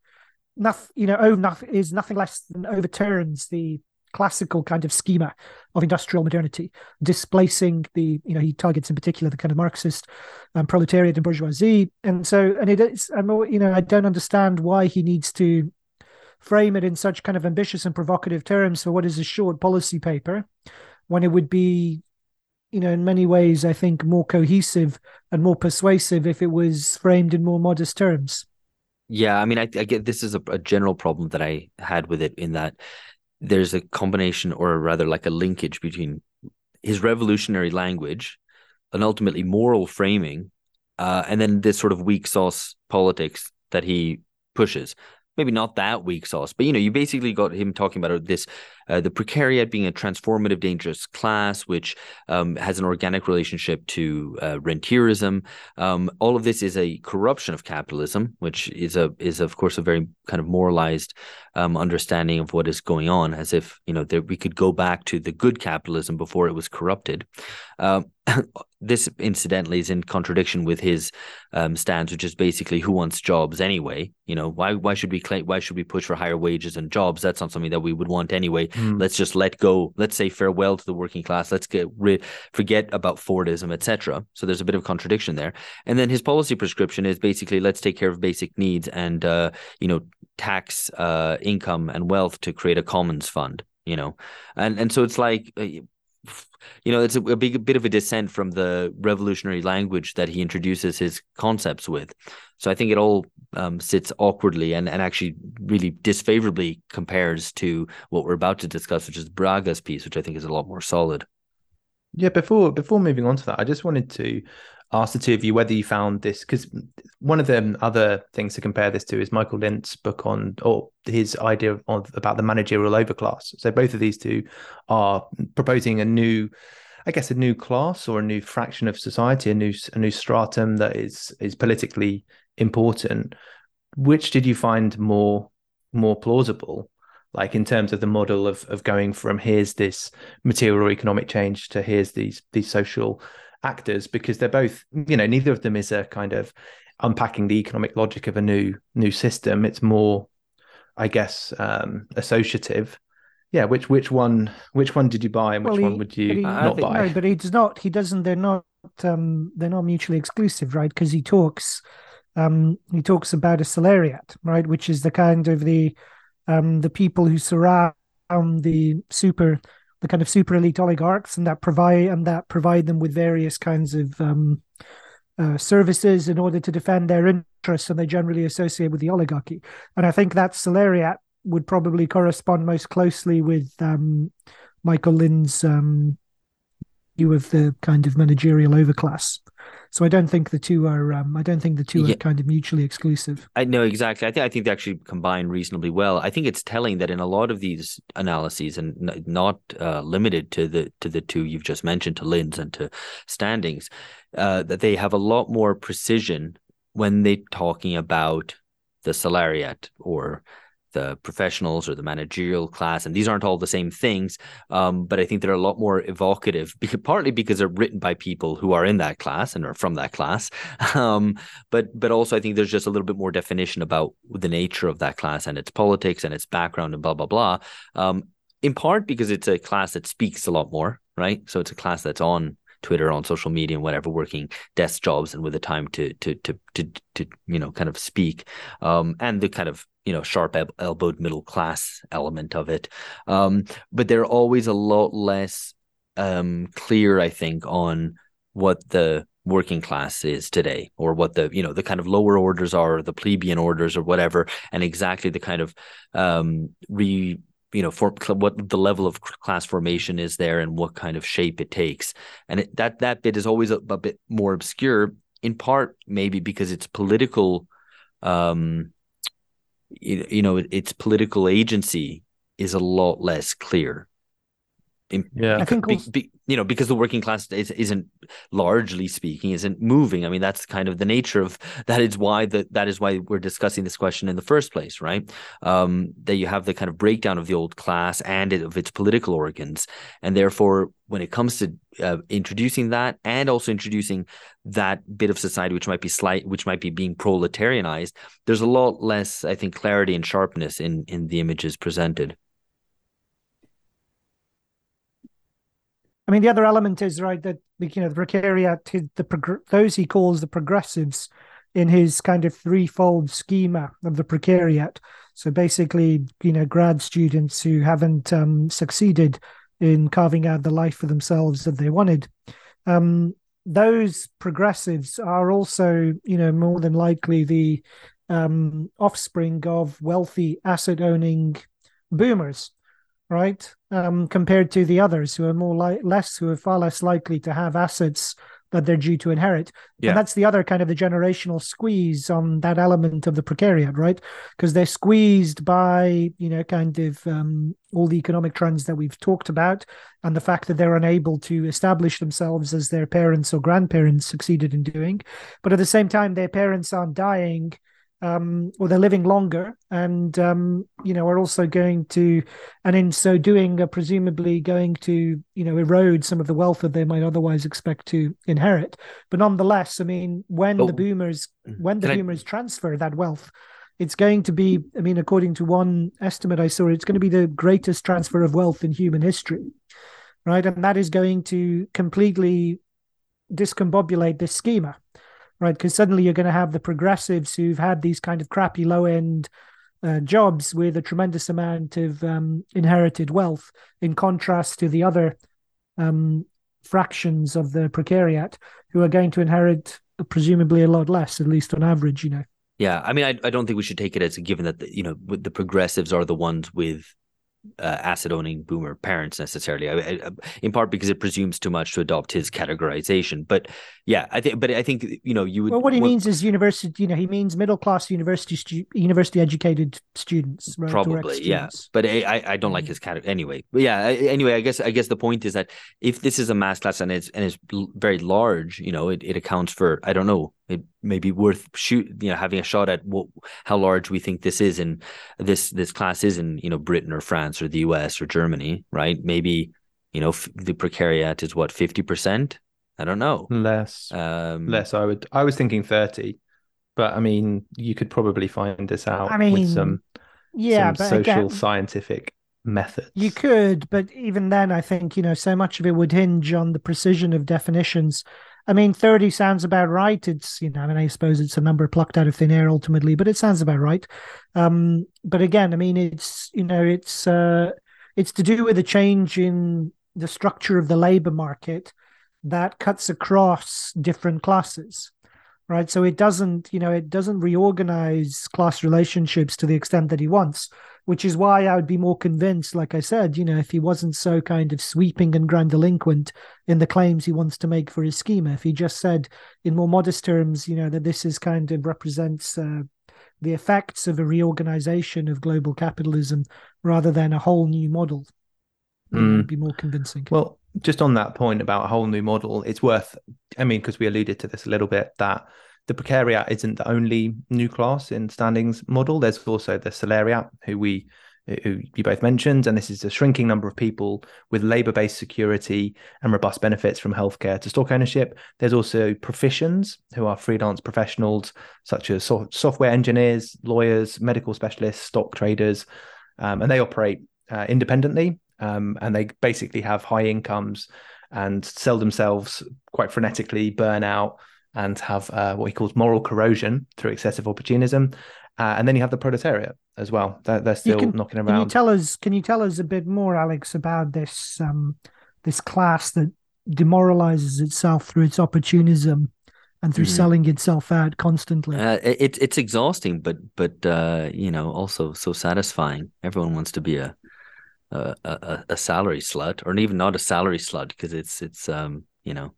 nothing, you know, oh, nothing, is nothing less than overturns the classical kind of schema of industrial modernity, displacing the, you know, he targets in particular the kind of Marxist um, proletariat and bourgeoisie. And so, and it is, I'm, you know, I don't understand why he needs to frame it in such kind of ambitious and provocative terms for what is a short policy paper when it would be you know in many ways i think more cohesive and more persuasive if it was framed in more modest terms yeah i mean i, I get this is a, a, general problem that i had with it in that there's a combination or rather like a linkage between his revolutionary language and ultimately moral framing uh, and then this sort of weak sauce politics that he pushes. Maybe not that weak sauce but you know you basically got him talking about this uh, the precariat being a transformative, dangerous class, which um, has an organic relationship to uh, rentierism. Um, all of this is a corruption of capitalism, which is a is of course a very kind of moralized um, understanding of what is going on, as if you know there, we could go back to the good capitalism before it was corrupted. Um, this incidentally is in contradiction with his um, stance, which is basically who wants jobs anyway. You know why why should we claim why should we push for higher wages and jobs? That's not something that we would want anyway. Mm. Let's just let go. Let's say farewell to the working class. Let's get rid, forget about Fordism, etc. So there's a bit of contradiction there. And then his policy prescription is basically let's take care of basic needs and uh, you know tax uh, income and wealth to create a commons fund. You know, and and so it's like uh, you know, it's a, a big bit of a descent from the revolutionary language that he introduces his concepts with. So I think it all um, sits awkwardly and, and actually really disfavorably compares to what we're about to discuss, which is Braga's piece, which I think is a lot more solid. Yeah, before before moving on to that, I just wanted to ask the two of you whether you found this because one of the other things to compare this to is Michael Lind's book on or his idea of, about the managerial overclass. So both of these two are proposing a new, I guess, a new class or a new fraction of society, a new a new stratum that is is politically important. Which did you find more more plausible? like in terms of the model of of going from here's this material economic change to here's these these social actors because they're both you know neither of them is a kind of unpacking the economic logic of a new new system. It's more i guess um associative. Yeah which which one which one did you buy and which well, he, one would you he, not buy? no but he does not he doesn't they're not um they're not mutually exclusive right? Because he talks um he talks about a salariat right? Which is the kind of the um the people who surround the super the kind of super elite oligarchs and that provide and that provide them with various kinds of um, uh, services in order to defend their interests, and they generally associate with the oligarchy. And I think that salariat would probably correspond most closely with um, Michael Lind's um, view of the kind of managerial overclass. So I don't think the two are. Um, I don't think the two yeah. are kind of mutually exclusive. I know exactly. I think I think they actually combine reasonably well. I think it's telling that in a lot of these analyses, and not uh, limited to the to the two you've just mentioned, to Lind's and to Standings, uh, that they have a lot more precision when they're talking about the salariat or the professionals or the managerial class, and these aren't all the same things. Um, but I think they're a lot more evocative, because, partly because they're written by people who are in that class and are from that class. Um, but but also I think there's just a little bit more definition about the nature of that class and its politics and its background and blah blah blah. Um, in part because it's a class that speaks a lot more, right? So it's a class that's on Twitter, on social media, and whatever, working desk jobs and with the time to to to to to you know kind of speak, um, and the kind of you know sharp elbowed middle class element of it, um, but they're always a lot less um, clear, I think, on what the working class is today or what the you know the kind of lower orders are the plebeian orders or whatever and exactly the kind of um re you know for what the level of class formation is there and what kind of shape it takes. And it, that that bit is always a, a, bit more obscure in part maybe because it's political um you, you know its political agency is a lot less clear yeah, I think be, be, you know because the working class is, isn't largely speaking isn't moving. I mean that's kind of the nature of that is why that that is why we're discussing this question in the first place, right? Um, that you have the kind of breakdown of the old class and of its political organs, and therefore when it comes to uh, introducing that and also introducing that bit of society which might be slight which might be being proletarianized there's a lot less i think clarity and sharpness in in the images presented I mean, the other element is right that you know the precariat, the those he calls the progressives, in his kind of threefold schema of the precariat. So basically, you know, grad students who haven't um, succeeded in carving out the life for themselves that they wanted. Um, those progressives are also, you know, more than likely the um, offspring of wealthy asset owning boomers right? Um, compared to the others who are more like less, who are far less likely to have assets that they're due to inherit. Yeah. And that's the other kind of the generational squeeze on that element of the precariat, right? Because they're squeezed by, you know, kind of um, all the economic trends that we've talked about and the fact that they're unable to establish themselves as their parents or grandparents succeeded in doing. But at the same time, their parents aren't dying um, or they're living longer, and um, you know are also going to, and in so doing, are presumably going to you know erode some of the wealth that they might otherwise expect to inherit. But nonetheless, I mean, when oh. the boomers when the boomers I... transfer that wealth, it's going to be, I mean, according to one estimate I saw, it's going to be the greatest transfer of wealth in human history, right? And that is going to completely discombobulate this schema right? Because suddenly you're going to have the progressives who've had these kind of crappy low end uh, jobs with a tremendous amount of um, inherited wealth, in contrast to the other um, fractions of the precariat who are going to inherit presumably a lot less, at least on average, you know. Yeah, I mean, I, I don't think we should take it as a given that the, you know the progressives are the ones with uh, asset owning boomer parents necessarily I, I, in part because it presumes too much to adopt his categorization but yeah i think but i think you know you would well what he what, means is university you know he means middle class university stu- university educated students right? probably yeah but i i don't like mm. his category anyway but yeah anyway i guess i guess the point is that if this is a mass class and it's and it's very large you know it, it accounts for i don't know it may be worth shoot you know having a shot at what how large we think this is in this this class is in you know Britain or France or the US or Germany right? Maybe you know f- the precariat is what 50% I don't know. Less. Um less I would I was thinking 30 but I mean you could probably find this out I mean, with some yeah some social again, scientific methods. you could but even then I think you know so much of it would hinge on the precision of definitions I mean, 30 sounds about right. It's, you know, I mean, I suppose it's a number plucked out of thin air ultimately, but it sounds about right. Um, but again, I mean, it's, you know, it's, uh, it's to do with a change in the structure of the labor market that cuts across different classes right so it doesn't you know it doesn't reorganize class relationships to the extent that he wants which is why I would be more convinced, like I said, you know, if he wasn't so kind of sweeping and grandiloquent in the claims he wants to make for his schema, if he just said in more modest terms, you know, that this is kind of represents uh, the effects of a reorganization of global capitalism rather than a whole new model, mm. would be more convincing. Well, just on that point about a whole new model, it's worth, I mean, because we alluded to this a little bit, that the precariat isn't the only new class in Standing's model. There's also the salariat, who we who you both mentioned, and this is a shrinking number of people with labor-based security and robust benefits from healthcare to stock ownership. There's also proficians, who are freelance professionals such as so- software engineers, lawyers, medical specialists, stock traders, um, and they operate uh, independently, um, and they basically have high incomes and sell themselves quite frenetically, burn out, and have uh, what he calls moral corrosion through excessive opportunism. Uh, and then you have the proletariat as well. They're, they're still can, knocking around. Can you tell us? Can you tell us a bit more, Alex, about this um, this class that demoralizes itself through its opportunism and through mm. selling itself out constantly? Uh, it, it's exhausting, but but uh, you know also so satisfying. Everyone wants to be a a, a, a salary slut, or even not a salary slut, because it's it's um you know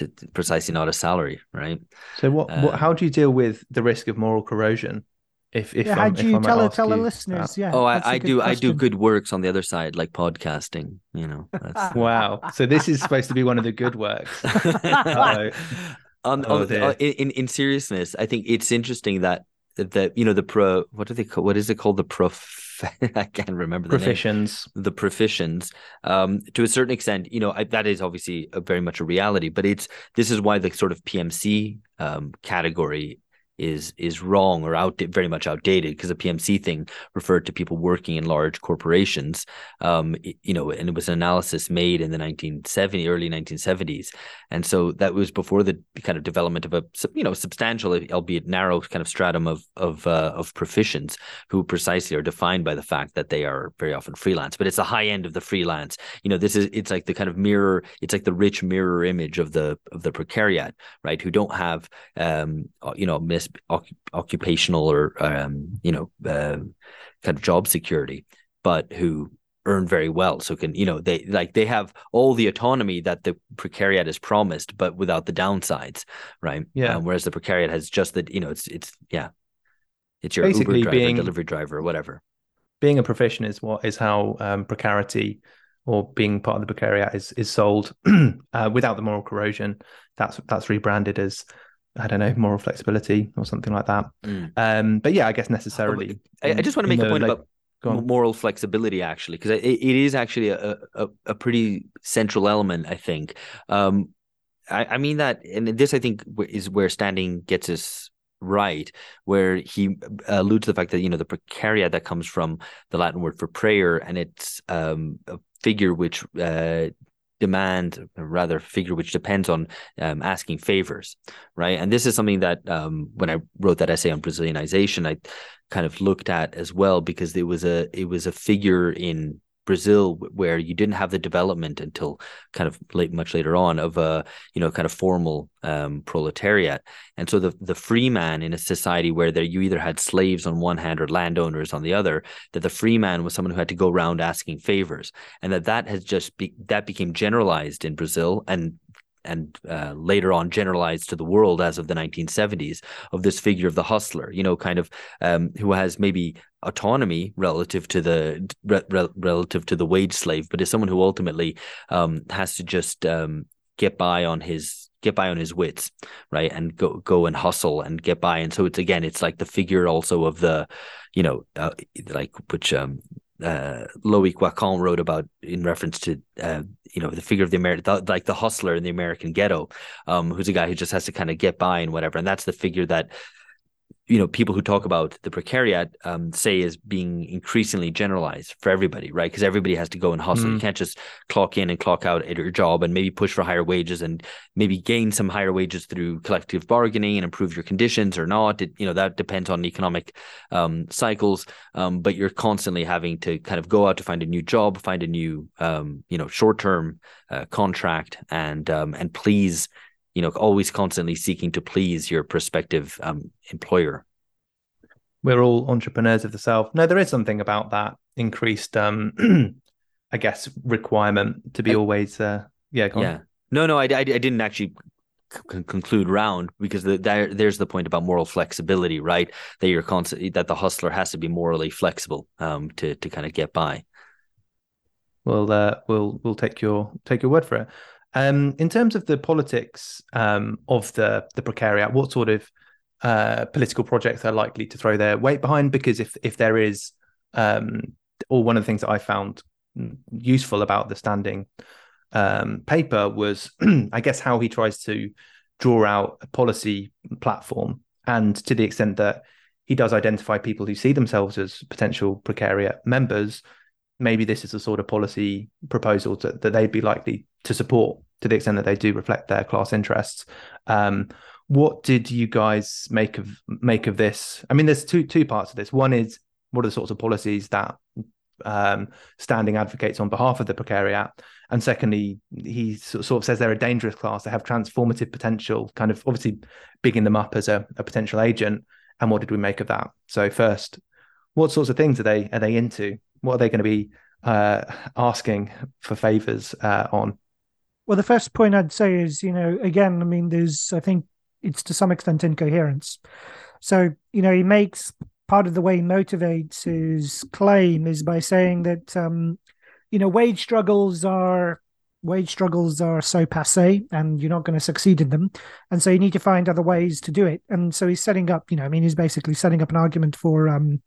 it's precisely not a salary, right? So what, what uh, how do you deal with the risk of moral corrosion? If if yeah, how do you tell tell the listeners? Yeah. Oh, I, I do. Question. I do good works on the other side, like podcasting. You know. Ah. wow. So this is supposed to be one of the good works. on, on, oh, on, uh, in in seriousness, I think it's interesting that that you know the pro. What do they call? What is it called? The prof. I can't remember the professions. Name. The professions. Um, to a certain extent, you know I, that is obviously a, very much a reality. But it's this is why the sort of PMC um, category is is wrong or out very much outdated because the PMC thing referred to people working in large corporations. Um, you know, and it was an analysis made in the 1970 early 1970s, and so that was before the kind of development of a you know substantial, albeit narrow, kind of stratum of of uh, of proficians who precisely are defined by the fact that they are very often freelance. But it's the high end of the freelance. You know, this is it's like the kind of mirror. It's like the rich mirror image of the of the precariat, right? Who don't have um, you know miss occupational or um, you know uh, kind of job security, but who earn very well so can you know they like they have all the autonomy that the precariat is promised but without the downsides right yeah um, whereas the precariat has just that you know it's it's yeah it's your Basically Uber driver, being, delivery driver, or whatever. Being a profession is what is how um, precarity or being part of the precariat is is sold uh, without the moral corrosion. That's that's rebranded as I don't know, moral flexibility or something like that. Mm. Um, but yeah, I guess necessarily. I, I just want to make a point about moral flexibility, actually, because it, it is actually a, a, a pretty central element, I think. Um, I, I mean that, and this I think is where standing gets us right, where he alludes to the fact that you know the precariat that comes from the Latin word for prayer, and it's um, a figure which uh, demand, rather, figure which depends on um, asking favors, right? And this is something that um, when I wrote that essay on Brazilianization, I kind of looked at as well because it was a it was a figure in Brazil, where you didn't have the development until kind of late, much later on of a you know kind of formal um, proletariat, and so the the free man in a society where there you either had slaves on one hand or landowners on the other, that the free man was someone who had to go around asking favors, and that that has just be, that became generalized in Brazil and and uh, later on generalized to the world as of the 1970s of this figure of the hustler, you know, kind of um, who has maybe autonomy relative to the re- relative to the wage slave, but is someone who ultimately um, has to just um, get by on his get by on his wits, right, and go go and hustle and get by. And so it's again, it's like the figure also of the, you know, uh, like which um, uh, Loic wrote about in reference to uh, you know the figure of the American like the hustler in the American ghetto, um, who's a guy who just has to kind of get by and whatever, and that's the figure that you know people who talk about the precariat um, say is being increasingly generalized for everybody right? Because everybody has to go and hustle. Mm. you can't just clock in and clock out at your job and maybe push for higher wages and maybe gain some higher wages through collective bargaining and improve your conditions or not. It, you know that depends on economic um, cycles um, but you're constantly having to kind of go out to find a new job find a new um, you know short-term uh, contract and um, and please you know always constantly seeking to please your prospective um, employer. We're all entrepreneurs of the self. No there is something about that increased um i guess requirement to be I, always uh yeah yeah. No no I, I, I didn't actually c- conclude round because the, there, there's the point about moral flexibility right? That you're constantly that the hustler has to be morally flexible um to to kind of get by. We'll uh we'll we'll take your take your word for it um, in terms of the politics um, of the the precariat, what sort of uh, political projects are likely to throw their weight behind? Because if if there is, um, or one of the things that I found useful about the standing um, paper was, I guess, how he tries to draw out a policy platform, and to the extent that he does identify people who see themselves as potential precariat members, maybe this is a sort of policy proposal to, that they'd be likely to support to the extent that they do reflect their class interests. Um, what did you guys make of make of this? I mean, there's two two parts of this. One is what are the sorts of policies that um, standing advocates on behalf of the precariat, and secondly, he sort of says they're a dangerous class. They have transformative potential, kind of obviously bigging them up as a, a potential agent. And what did we make of that? So first, what sorts of things are they are they into? What are they going to be uh, asking for favors uh, on. Well, the first point I'd say is, you know, again, I mean, there's, I think it's to some extent incoherence. So, you know, he makes part of the way he motivates his claim is by saying that, um, you know, wage struggles are wage struggles are so passe and you're not going to succeed in them. And so you need to find other ways to do it. And so he's setting up you know i mean he's basically setting up an argument for um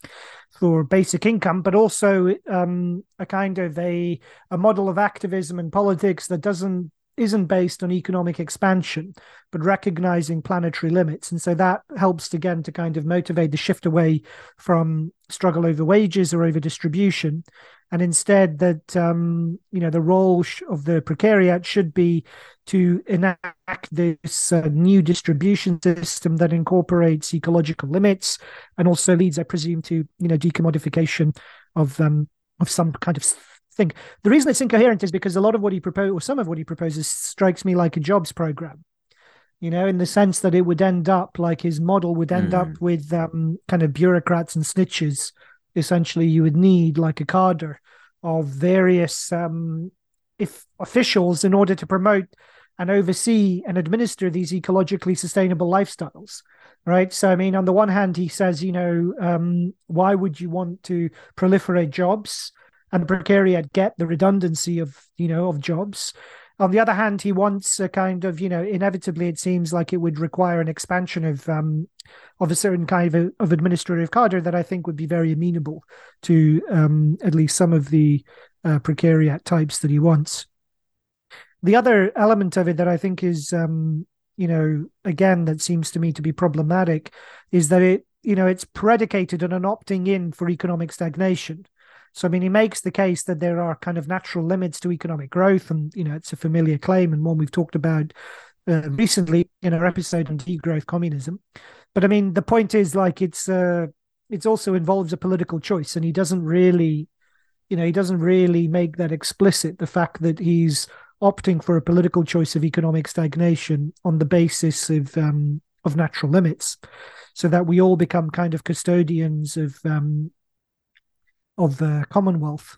for basic income but also um a kind of a a model of activism and politics that doesn't isn't based on economic expansion, but recognizing planetary limits. And so that helps again to kind of motivate the shift away from struggle over wages or over distribution and instead that um, you know the role of the precariat should be to enact this uh, new distribution system that incorporates ecological limits and also leads, I presume, to you know decommodification of um, of some kind of thing. The reason it's incoherent is because a lot of what he proposes, or some of what he proposes, strikes me like a jobs program. You know, in the sense that it would end up like his model would end mm. up with um, kind of bureaucrats and snitches essentially you would need like a cadre of various um, if officials in order to promote and oversee and administer these ecologically sustainable lifestyles right? So i mean on the one hand he says you know um, why would you want to proliferate jobs and the precariat get the redundancy of you know of jobs on the other hand, he wants a kind of, you know, inevitably it seems like it would require an expansion of um, of a certain kind of, of administrative cadre that I think would be very amenable to um, at least some of the uh, precariat types that he wants. The other element of it that I think is, um, you know, again, that seems to me to be problematic is that it, you know, it's predicated on an opting in for economic stagnation. So, I mean, he makes the case that there are kind of natural limits to economic growth, and you know, it's a familiar claim and one we've talked about uh, recently in our episode on degrowth communism. But I mean, the point is like it's uh, it's also involves a political choice, and he doesn't really, you know, he doesn't really make that explicit. The fact that he's opting for a political choice of economic stagnation on the basis of um, of natural limits, so that we all become kind of custodians of um, of the Commonwealth.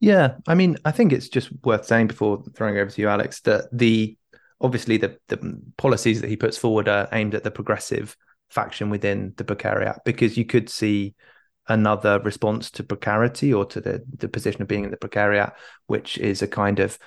Yeah, I mean, I think it's just worth saying before throwing over to you, Alex, that the obviously the the policies that he puts forward are aimed at the progressive faction within the precariat because you could see another response to precarity or to the the position of being in the precariat, which is a kind of,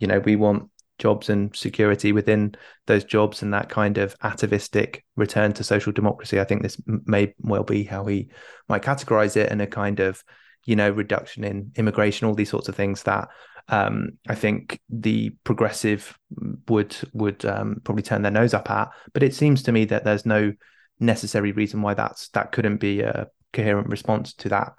you know, we want jobs and security within those jobs and that kind of atavistic return to social democracy. I think this may well be how he might categorize it and a kind of, you know, reduction in immigration, all these sorts of things that um, I think the progressive would would um, probably turn their nose up at. But it seems to me that there's no necessary reason why that's that couldn't be a coherent response to that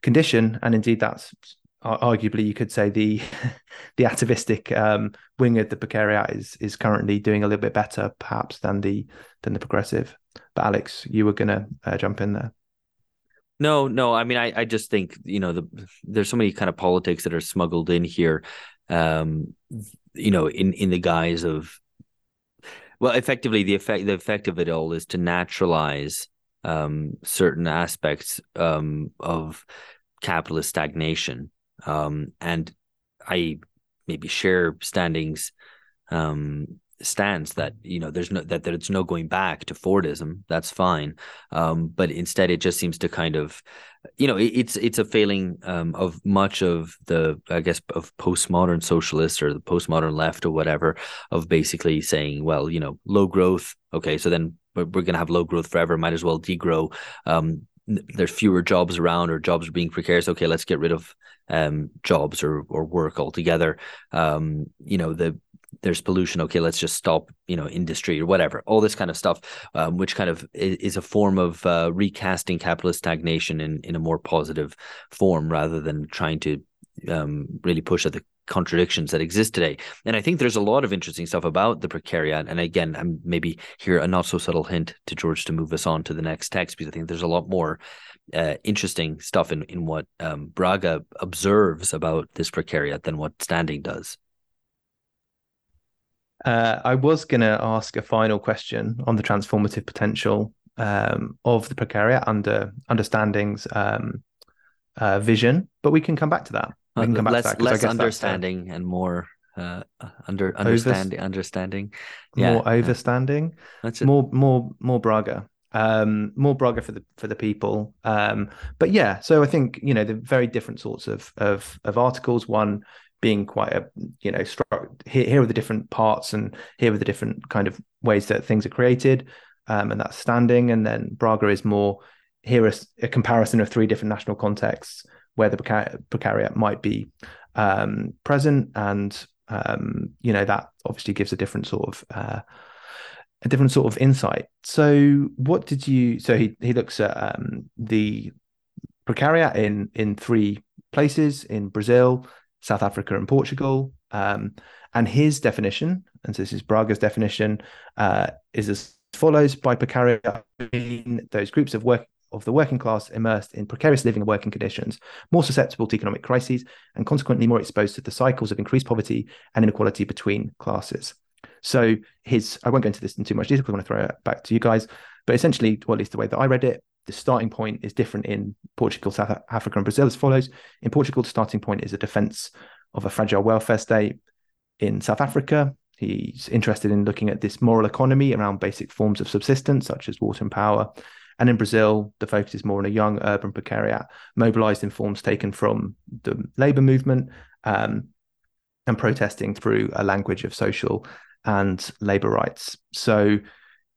condition, and indeed that's arguably you could say the the atavistic um, wing of the precariat is is currently doing a little bit better perhaps than the than the progressive. But alex you were gonna uh, jump in there. No no i mean i i just think you know the there's so many kind of politics that are smuggled in here um you know in in the guise of well effectively the effect the effect of it all is to naturalize um certain aspects um of capitalist stagnation um, and I maybe share standings um, stance that you know there's no that there's no going back to Fordism. That's fine, um, but instead it just seems to kind of, you know, it, it's it's a failing um, of much of the I guess of postmodern socialists or the postmodern left or whatever of basically saying, well, you know, low growth. Okay, so then we're, we're going to have low growth forever. Might as well degrow. Um, there's fewer jobs around or jobs are being precarious okay let's get rid of um, jobs or or work altogether um, you know the there's pollution okay let's just stop you know industry or whatever all this kind of stuff um, which kind of is, a form of uh, recasting capitalist stagnation in in a more positive form rather than trying to um, really push at the contradictions that exist today. And I think there's a lot of interesting stuff about the precariat. And again, I'm maybe here a not so subtle hint to George to move us on to the next text because I think there's a lot more uh, interesting stuff in in what um, Braga observes about this precariat than what Standing does. Uh, I was going to ask a final question on the transformative potential um, of the precariat under understandings um, uh, vision, but we can come back to that. We can Uh, come back less to that less uh, understanding and more uh, under understanding understanding. Yeah, more overstanding, That's it. more more more Braga, um, more Braga for the for the people. Um, but yeah, so I think you know the very different sorts of of of articles. One being quite a you know stru- here here are the different parts and here are the different kind of ways that things are created, um, and that's standing. And then Braga is more here is a comparison of three different national contexts where the precar- precariat might be um, present and um, you know that obviously gives a different sort of uh, a different sort of insight. So, what did you? So he he looks at um, the precariat in in three places in Brazil, South Africa, and Portugal. Um, and his definition, and so this is Braga's definition, uh, is as follows: by precariat, those groups of work of the working class immersed in precarious living and working conditions, more susceptible to economic crises, and consequently more exposed to the cycles of increased poverty and inequality between classes. So his, I won't go into this in too much detail because I want to throw it back to you guys. But essentially, well, at least the way that I read it, the starting point is different in Portugal, South Africa, and Brazil as follows. In Portugal, the starting point is a defense of a fragile welfare state. In South Africa, he's interested in looking at this moral economy around basic forms of subsistence, such as water and power. And in Brazil, the focus is more on a young urban precariat, mobilized in forms taken from the labor movement um, and protesting through a language of social and labor rights. So,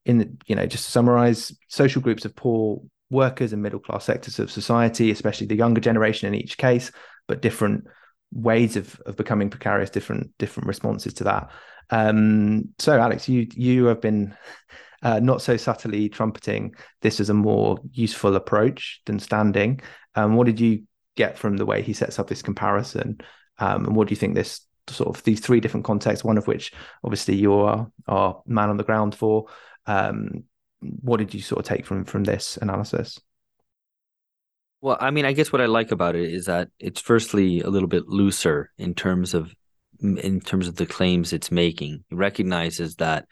in you know, just to summarize, social groups of poor workers and middle class sectors of society, especially the younger generation in each case, but different ways of of becoming precarious, different different responses to that. Um, so, Alex, you you have been uh, not so subtly trumpeting this as a more useful approach than standing. Um, what did you get from the way he sets up this comparison? Um, and what do you think this sort of these three different contexts, one of which obviously you are, are man on the ground for? Um, what did you sort of take from from this analysis? Well, I mean, I guess what I like about it is that it's firstly a little bit looser in terms of in terms of the claims it's making. It recognizes that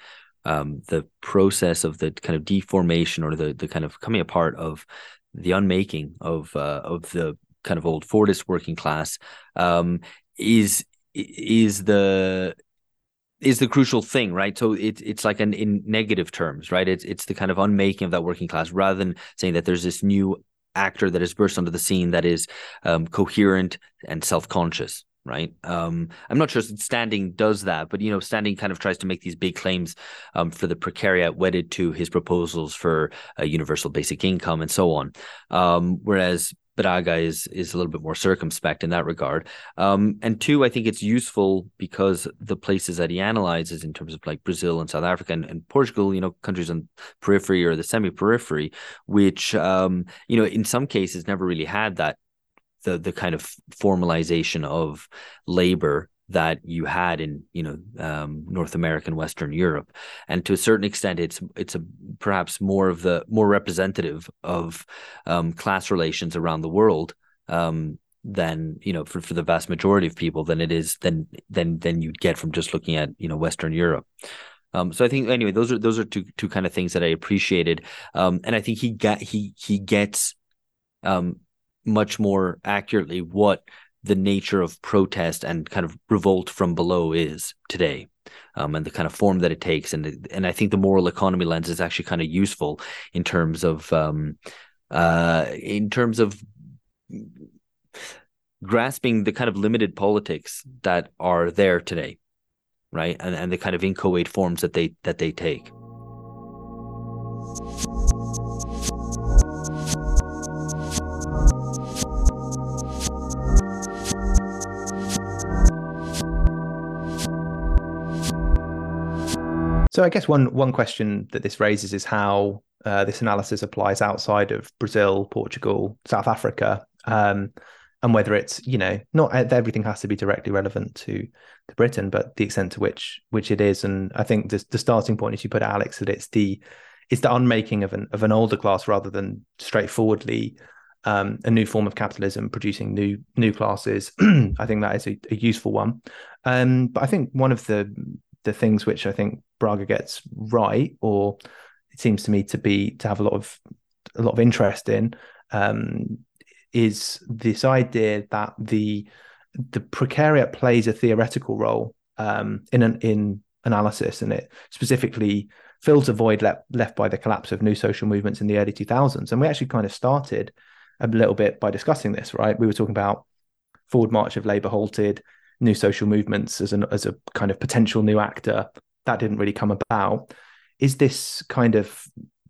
um, the process of the kind of deformation or the the kind of coming apart of the unmaking of uh, of the kind of old Fordist working class um, is is the is the crucial thing, right? So it's it's like an in negative terms, right? It's it's the kind of unmaking of that working class rather than saying that there's this new actor that has burst onto the scene that is um, coherent and self-conscious right um, i'm not sure standing does that but you know standing kind of tries to make these big claims um, for the precariat wedded to his proposals for a universal basic income and so on um, whereas Braga is is a little bit more circumspect in that regard. Um, and two, I think it's useful because the places that he analyzes in terms of like Brazil and South Africa and, and Portugal, you know, countries on periphery or the semi-periphery, which um, you know, in some cases never really had that the the kind of formalization of labor that you had in you know um, North America and Western Europe, and to a certain extent, it's it's a perhaps more of the more representative of um, class relations around the world um, than you know for, for the vast majority of people than it is than than than you'd get from just looking at you know Western Europe. Um, so I think anyway, those are those are two two kind of things that I appreciated, um, and I think he got he he gets um, much more accurately what the nature of protest and kind of revolt from below is today, um, and the kind of form that it takes, and and I think the moral economy lens is actually kind of useful in terms of um, uh, in terms of grasping the kind of limited politics that are there today, right, and and the kind of inchoate forms that they that they take. So I guess one one question that this raises is how uh, this analysis applies outside of Brazil, Portugal, South Africa, um, and whether it's you know not everything has to be directly relevant to to Britain, but the extent to which which it is. And I think the the starting point, as you put, it, Alex, that it's the it's the unmaking of an of an older class rather than straightforwardly um, a new form of capitalism producing new new classes. I think that is a, a useful one. Um, but I think one of the the things which I think Braga gets right, or it seems to me to be to have a lot of a lot of interest in, um, is this idea that the the precariat plays a theoretical role um, in an in analysis, and it specifically fills a void left left by the collapse of new social movements in the early 2000s. And we actually kind of started a little bit by discussing this, right? We were talking about forward march of labour halted, new social movements as an as a kind of potential new actor. That didn't really come about. Is this kind of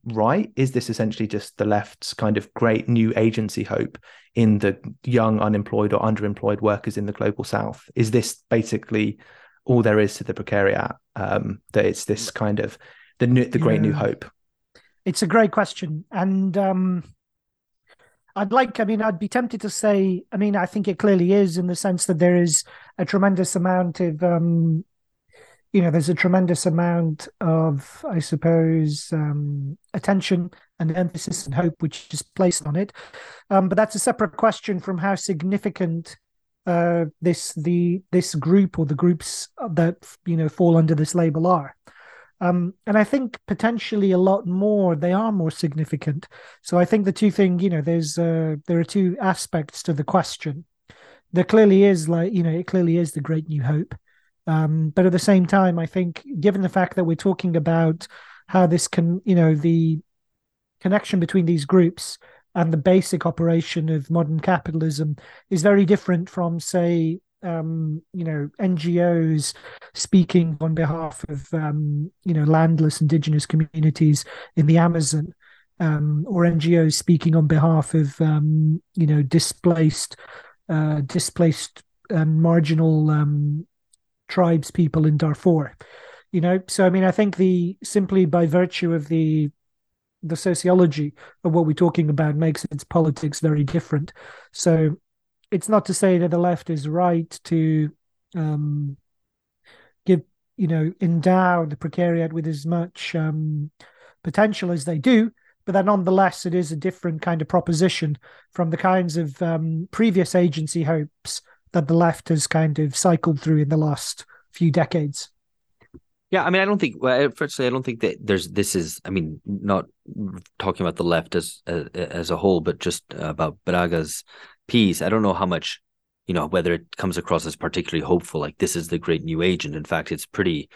right? Is this essentially just the left's kind of great new agency hope in the young, unemployed, or underemployed workers in the global south? Is this basically all there is to the precariat? Um, that it's this kind of the new, the great yeah. new hope. It's a great question, and um, I'd like. I mean, I'd be tempted to say. I mean, I think it clearly is in the sense that there is a tremendous amount of um, you know, there's a tremendous amount of, I suppose, um, attention and emphasis and hope which is placed on it. Um, but that's a separate question from how significant uh, this the this group or the groups that you know fall under this label are. Um, and I think potentially a lot more. They are more significant. So I think the two thing, you know, there's uh, there are two aspects to the question. There clearly is like you know, it clearly is the great new hope um, but at the same time, I think, given the fact that we're talking about how this can, you know, the connection between these groups and the basic operation of modern capitalism is very different from, say, um, you know, NGOs speaking on behalf of, um, you know, landless indigenous communities in the Amazon, um, or NGOs speaking on behalf of, um, you know, displaced, uh, displaced and marginal um, tribes people in Darfur. You know, so I mean, I think the simply by virtue of the the sociology of what we're talking about makes its politics very different. So it's not to say that the left is right to um, give, you know, endow the precariat with as much um, potential as they do, but then nonetheless it is a different kind of proposition from the kinds of um, previous agency hopes that the left has kind of cycled through in the last few decades. Yeah, I mean, I don't think. Well, firstly, I don't think that there's. This is. I mean, not talking about the left as as, as a whole, but just about Braga's piece. I don't know how much, you know, whether it comes across as particularly hopeful. Like this is the great new age, and in fact, it's pretty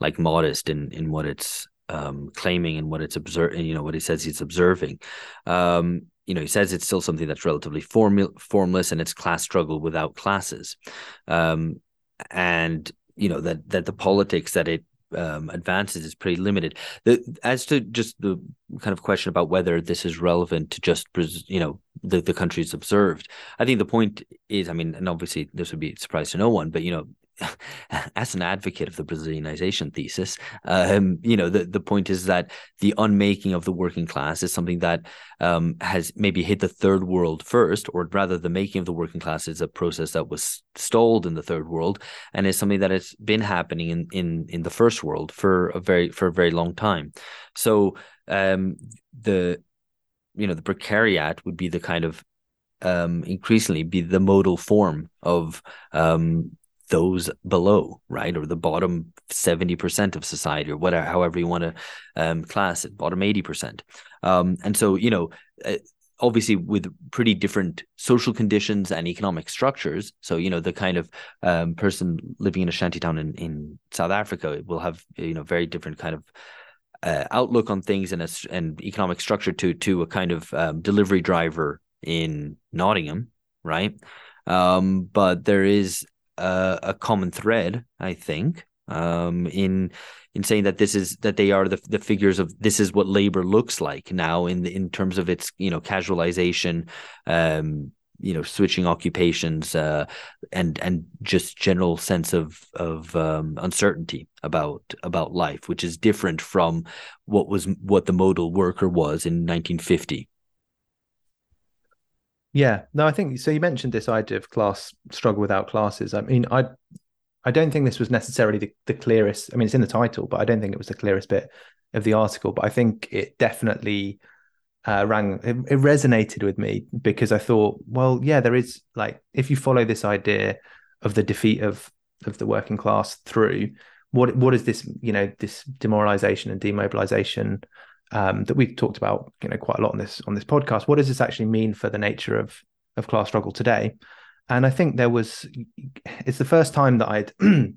like modest in in what it's um, claiming and what it's observing. You know, what he says he's observing. Um, you know, he says it's still something that's relatively formal, formless and it's class struggle without classes. Um, and, you know, that, that the politics that it um, advances is pretty limited. The, as to just the kind of question about whether this is relevant to just, you know, the, the countries observed, I think the point is, I mean, and obviously this would be a surprise to no one, but, you know, as an advocate of the Brazilianization thesis, um, you know, the, the point is that the unmaking of the working class is something that um, has maybe hit the third world first, or rather, the making of the working class is a process that was stalled in the third world and is something that has been happening in in in the first world for a very for a very long time. So um, the you know the precariat would be the kind of um, increasingly be the modal form of um, those below, right, or the bottom seventy percent of society, or whatever, however you want to um, class it, bottom eighty percent. Um, and so, you know, uh, obviously with pretty different social conditions and economic structures. So, you know, the kind of um, person living in a shantytown in in South Africa will have you know very different kind of uh, outlook on things and a and economic structure to to a kind of um, delivery driver in Nottingham, right? Um, but there is a, a common thread, I think, um, in in saying that this is that they are the the figures of this is what labor looks like now in in terms of its you know casualization, um, you know switching occupations, uh, and and just general sense of of um, uncertainty about about life, which is different from what was what the modal worker was in 1950. Yeah, no, I think so. You mentioned this idea of class struggle without classes. I mean, I I don't think this was necessarily the, the clearest. I mean, it's in the title, but I don't think it was the clearest bit of the article. But I think it definitely uh, rang. It, it resonated with me because I thought, well, yeah, there is like if you follow this idea of the defeat of of the working class through what what is this you know this demoralization and demobilization um, that we've talked about, you know, quite a lot on this on this podcast. What does this actually mean for the nature of of class struggle today. And I think there was it's the first time that I'd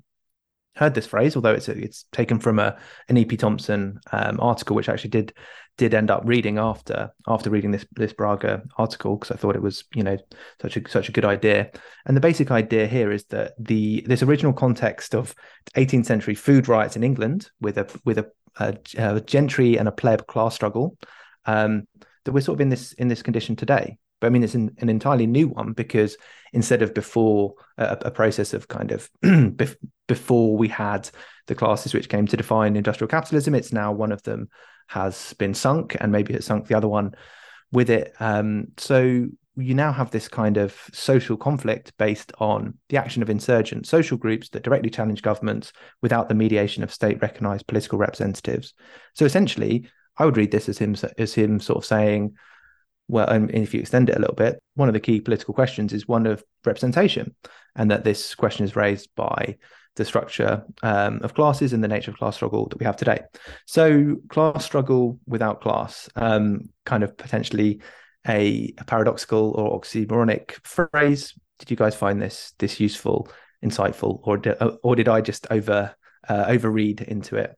heard this phrase, although it's it's taken from a an E.P. Thompson um, article, which I actually did did end up reading after after reading this this Braga article because I thought it was you know such a such a good idea. And the basic idea here is that the this original context of 18th century food riots in England with a with a, a, a gentry and a pleb class struggle um, that we're sort of in this in this condition today. But I mean, it's an, an entirely new one because instead of before a, a process of kind of before we had the classes which came to define industrial capitalism, it's now one of them has been sunk and maybe has sunk the other one with it. Um, so you now have this kind of social conflict based on the action of insurgent social groups that directly challenge governments without the mediation of state recognized political representatives. So essentially, I would read this as him as him sort of saying, well, and if you extend it a little bit, one of the key political questions is one of representation, and that this question is raised by the structure um, of classes and the nature of class struggle that we have today. So, class struggle without class, um, kind of potentially a, a, paradoxical or oxymoronic phrase. Did you guys find this this useful, insightful, or did, or did I just over uh, overread into it?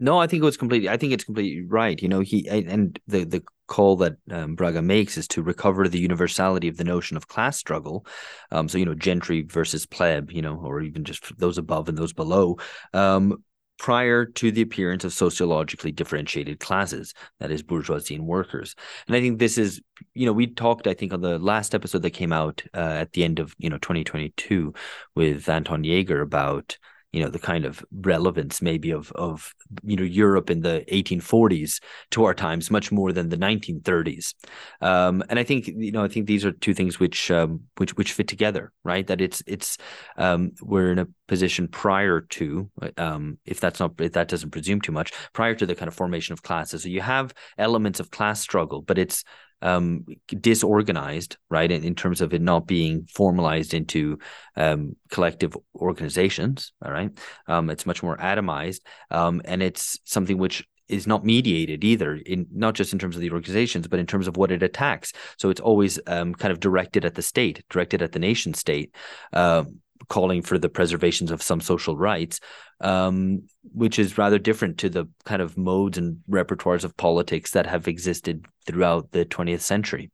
No, I think it was completely. I think it's completely right. You know, he and the the call that um, Braga makes is to recover the universality of the notion of class struggle. Um, so you know, gentry versus pleb, you know, or even just those above and those below. Um, prior to the appearance of sociologically differentiated classes, that is, bourgeoisie and workers. And I think this is, you know, we talked, I think, on the last episode that came out uh, at the end of, you know, 2022 with Anton Jaeger about you know the kind of relevance maybe of of you know Europe in the 1840s to our times much more than the 1930s um, and I think you know I think these are two things which um, which which fit together right? That it's it's um, we're in a position prior to um, if that's not if that doesn't presume too much prior to the kind of formation of classes. So you have elements of class struggle but it's um, disorganized, right? In, in, terms of it not being formalized into um, collective organizations, all right? Um, it's much more atomized, um, and it's something which is not mediated either in not just in terms of the organizations but in terms of what it attacks so it's always um, kind of directed at the state directed at the nation state uh, calling for the preservations of some social rights, um, which is rather different to the kind of modes and repertoires of politics that have existed throughout the 20th century.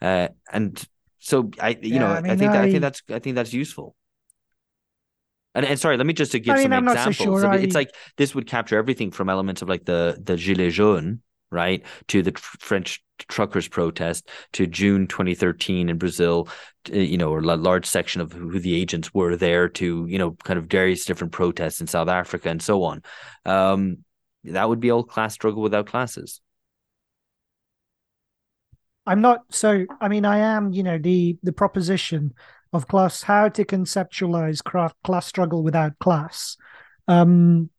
Uh, and so I, you yeah, know, I, mean, I think I, I, think that's I think that's useful. And, and sorry, let me just to give I mean, some I'm examples. So sure. It's like this would capture everything from elements of like the the gilets jaunes, right, to the French truckers protest to June 2013 in Brazil, you know, or a large section of who the agents were there to, you know, kind of various different protests in South Africa and so on. Um, that would be all class struggle without classes. I'm not so. I mean, I am. You know, the the proposition of class, how to conceptualize craft, class struggle without class. Um,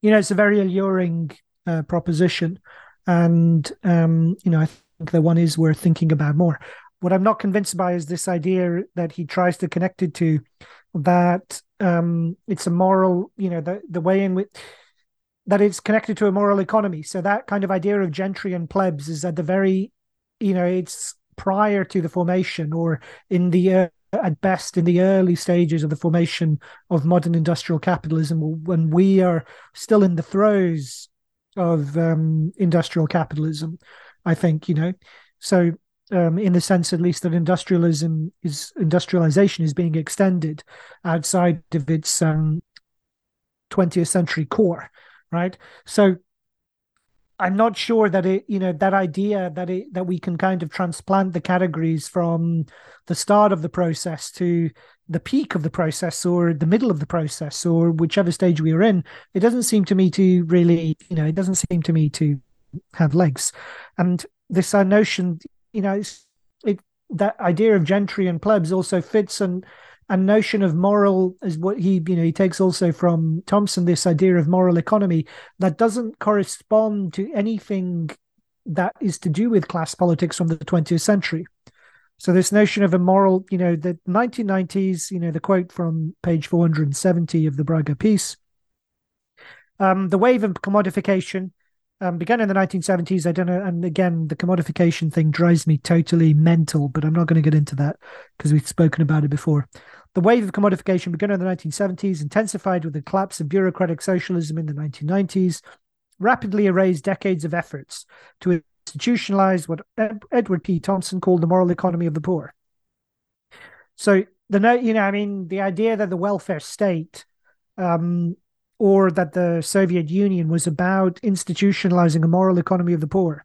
you know, it's a very alluring uh, proposition and um, you know I think the one is worth thinking about more. What I'm not convinced by is this idea that he tries to connect it to that um, it's a moral, you know, the the way in which that it's connected to a moral economy. So that kind of idea of gentry and plebs is at the very, you know, it's prior to the formation or in the uh, at best in the early stages of the formation of modern industrial capitalism when we are still in the throes of um, industrial capitalism. I think you know, so um, in the sense at least that industrialism is industrialization is being extended outside of its um, 20th century core, right? So I'm not sure that it, you know, that idea that it that we can kind of transplant the categories from the start of the process to the peak of the process or the middle of the process or whichever stage we are in, it doesn't seem to me to really, you know, it doesn't seem to me to have legs. And this uh, notion, you know, it that idea of gentry and plebs also fits and a notion of moral is what he you know he takes also from Thompson this idea of moral economy that doesn't correspond to anything that is to do with class politics from the 20th century. So this notion of a moral, you know, the 1990s, you know, the quote from page 470 of the Braga piece, um, the wave of commodification um, began in the 1970s. I don't know. And again, the commodification thing drives me totally mental, but I'm not going to get into that because we've spoken about it before. The wave of commodification began in the 1970s, intensified with the collapse of bureaucratic socialism in the 1990s, rapidly erased decades of efforts to institutionalize what Edward P. Thompson called the moral economy of the poor. So the you know, I mean, the idea that the welfare state um, or that the Soviet Union was about institutionalizing a moral economy of the poor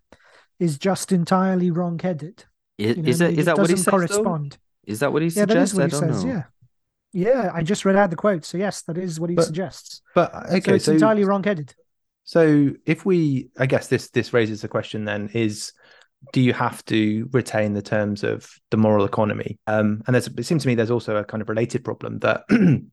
is just entirely wrong-headed. Is, you know, is that is that what he says? Correspond. Though? Is that what he suggests? yeah? That is what he says. Know. Yeah, yeah. I just read out the quote, so yes, that is what he but, suggests. But okay, so it's so, entirely wrong-headed. So if we, I guess this this raises the question then: is do you have to retain the terms of the moral economy? Um, and there's, it seems to me there's also a kind of related problem that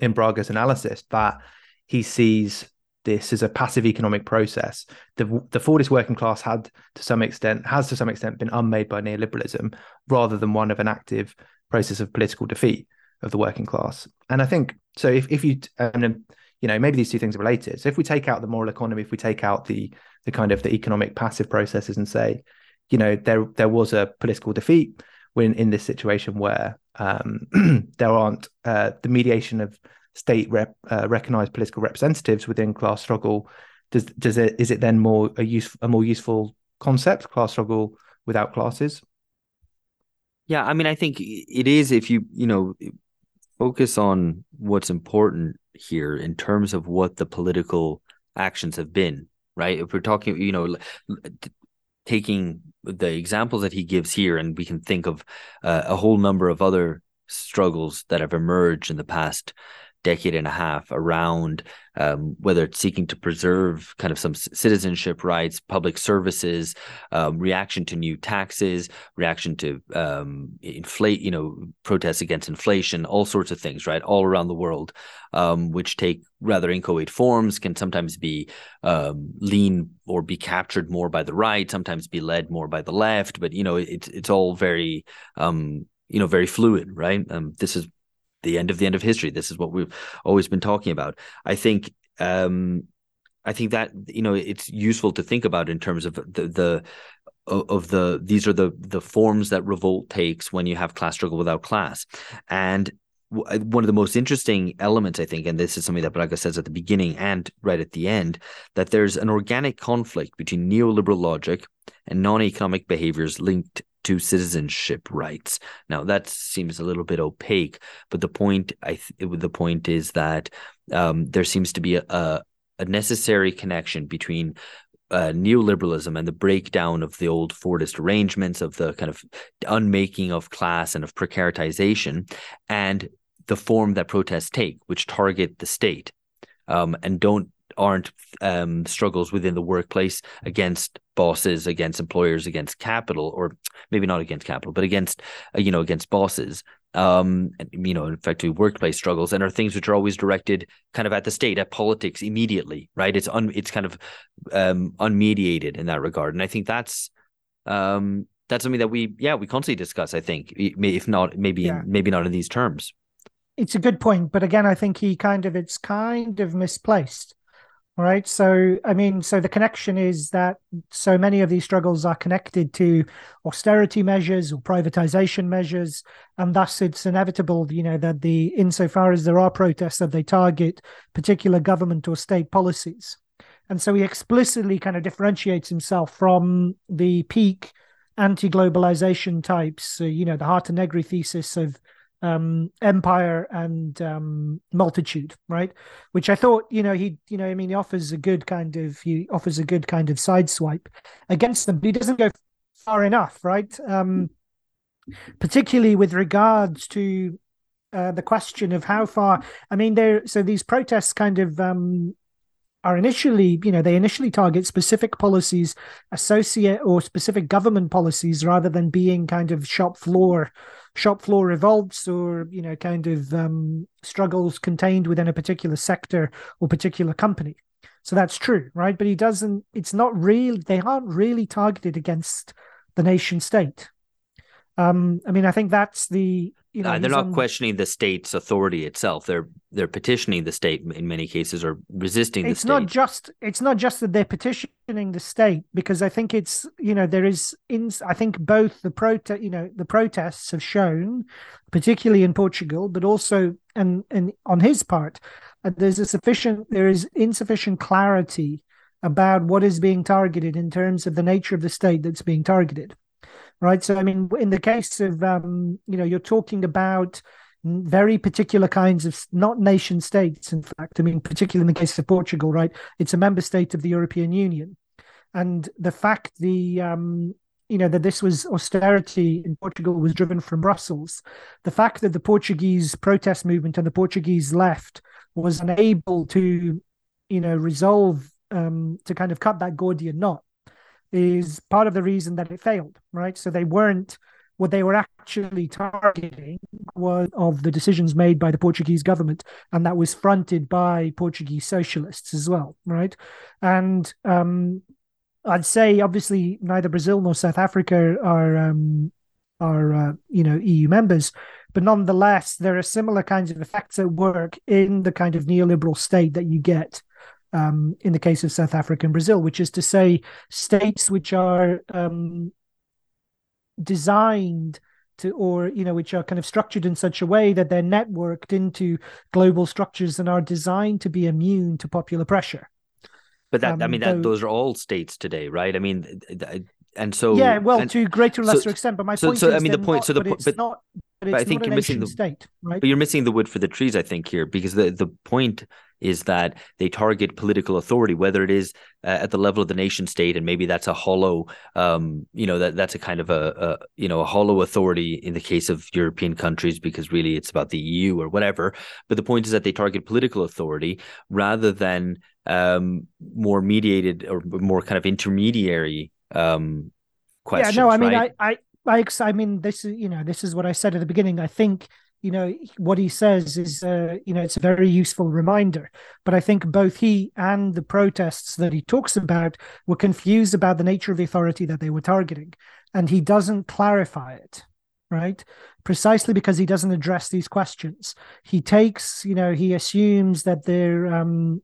in Braga's analysis that he sees this as a passive economic process. The the Fordist working class had to some extent has to some extent been unmade by neoliberalism rather than one of an active process of political defeat of the working class. And I think so. If if you and you know maybe these two things are related. So if we take out the moral economy, if we take out the the kind of the economic passive processes and say, you know, there there was a political defeat when in this situation where um, there aren't uh, the mediation of state rep, uh, recognized political representatives within class struggle does does it is it then more a use a more useful concept class struggle without classes? Yeah i mean i think it is if you you know focus on what's important here in terms of what the political actions have been right? If we're talking you know taking the examples that he gives here and we can think of uh, a whole number of other struggles that have emerged in the past decade and a half around um, whether it's seeking to preserve kind of some citizenship rights, public services, um, reaction to new taxes, reaction to um, inflate, you know, protests against inflation, all sorts of things, right, all around the world, um, which take rather inchoate forms, can sometimes be um, lean or be captured more by the right, sometimes be led more by the left, but you know, it's it's all very um, you know very fluid right? Um, this is the end of the end of history. This is what we've always been talking about. I think um, I think that you know it's useful to think about in terms of the the of the these are the the forms that revolt takes when you have class struggle without class and one of the most interesting elements, I think, and this is something that Braga says at the beginning and right at the end, that there's an organic conflict between neoliberal logic and non-economic behaviors linked to citizenship rights. Now that seems a little bit opaque, but the point I th- the point is that um, there seems to be a, a, a necessary connection between uh, neoliberalism and the breakdown of the old Fordist arrangements of the kind of unmaking of class and of precaritization and the form that protests take, which target the state um, and don't aren't um, struggles within the workplace against bosses, against employers, against capital, or maybe not against capital, but against uh, you know against bosses. Um, you know, effectively workplace struggles, and are things which are always directed kind of at the state, at politics immediately, right? It's un, it's kind of um, unmediated in that regard, and I think that's um, that's something that we, yeah, we constantly discuss. I think, if not, maybe yeah. in, maybe not in these terms. It's a good point, but again, I think he kind of it's kind of misplaced right? So i mean so the connection is that so many of these struggles are connected to austerity measures or privatization measures and thus it's inevitable you know that the insofar as there are protests that they target particular government or state policies. And so he explicitly kind of differentiates himself from the peak anti-globalization types uh, you know the Hardt Negri thesis of um, empire and um, multitude, right? Which I thought, you know, he, you know, I mean, he offers a good kind of, he offers a good kind of sideswipe against them, but he doesn't go far enough, right? Um, particularly with regards to uh, the question of how far. I mean, there. So these protests kind of um, are initially, you know, they initially target specific policies associate or specific government policies rather than being kind of shop floor shop floor revolts or you know kind of um, struggles contained within a particular sector or particular company. So that's true right? But he doesn't it's not real they aren't really targeted against the nation state. Um, i mean i think that's the you know, Uh, they're not on, questioning the state's authority itself. They're they're petitioning the state in many cases or resisting the state. it's not just it's not just that they're petitioning the state because I think it's you know there is in I think both the protest you know the protests have shown, particularly in Portugal, but also and and on his part, uh, there's a sufficient there is insufficient clarity about what is being targeted in terms of the nature of the state that's being targeted right? So i mean in the case of um you know you're talking about very particular kinds of not nation states in fact i mean particularly in the case of portugal right? It's a member state of the european union. And the fact the um you know that this was austerity in portugal was driven from brussels the fact that the portuguese protest movement and the portuguese left was unable to you know resolve um, to kind of cut that Gordian knot is part of the reason that it failed, right? So they weren't what they were actually targeting was of the decisions made by the Portuguese government, and that was fronted by Portuguese socialists as well, right? And um, I'd say obviously neither Brazil nor South Africa are um, are uh, you know EU members, but nonetheless there are similar kinds of effects at work in the kind of neoliberal state that you get um, in the case of South Africa and Brazil, which is to say, states which are um, designed to, or you know, which are kind of structured in such a way that they're networked into global structures and are designed to be immune to popular pressure. But that, um, I mean, that, though, those are all states today, right? I mean, and so yeah, well, and, to greater or lesser so, extent. But my so, point so, is, I mean, the point. Not, so the but it's but, not. But, but I think you're missing the state, right? But you're missing the wood for the trees, I think, here, because the the point is that they target political authority, whether it is uh, at the level of the nation state, and maybe that's a hollow, um, you know, that that's a kind of a, a, you know a hollow authority in the case of European countries, because really it's about the EU or whatever. But the point is that they target political authority rather than um, more mediated or more kind of intermediary um, questions. Yeah, no, I mean, right? I, I, I, I mean, this is you know, this is what I said at the beginning. I think you know what he says is uh, you know it's a very useful reminder. But i think both he and the protests that he talks about were confused about the nature of the authority that they were targeting. And he doesn't clarify it right? Precisely because he doesn't address these questions. He takes you know he assumes that they're um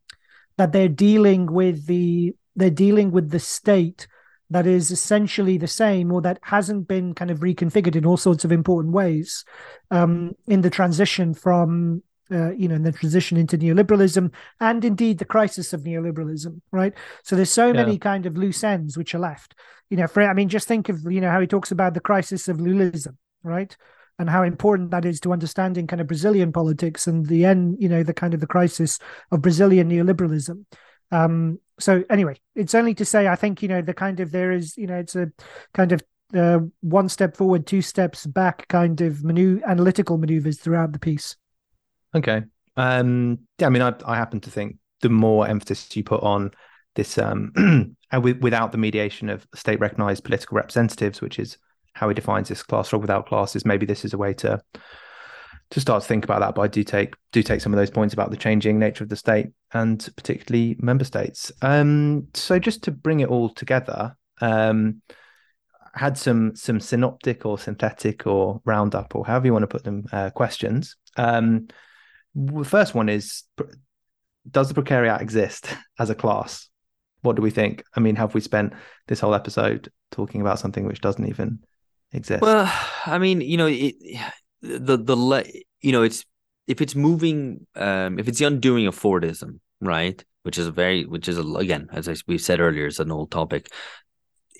that they're dealing with the they're dealing with the state that is essentially the same or that hasn't been kind of reconfigured in all sorts of important ways um, in the transition from uh, you know in the transition into neoliberalism and indeed the crisis of neoliberalism right? So there's so yeah. many kind of loose ends which are left. You know for i mean just think of you know how he talks about the crisis of lulism right? And how important that is to understanding kind of brazilian politics and the end you know the kind of the crisis of brazilian neoliberalism um, so anyway, it's only to say I think you know the kind of there is you know it's a kind of uh, one step forward, two steps back kind of manu- analytical maneuvers throughout the piece. Okay. Um, yeah, I mean, I, I happen to think the more emphasis you put on this, um, and without the mediation of state recognized political representatives, which is how he defines this class struggle without classes, maybe this is a way to to start to think about that. But I do take do take some of those points about the changing nature of the state and particularly member states. Um, so just to bring it all together, um, had some some synoptic or synthetic or roundup or however you want to put them uh, questions. Um, the first one is: Does the precariat exist as a class? What do we think? I mean, have we spent this whole episode talking about something which doesn't even exist? Well, I mean, you know, it, the the you know it's if it's moving um if it's the undoing of Fordism, right? Which is a very which is a, again as I, we said earlier is an old topic.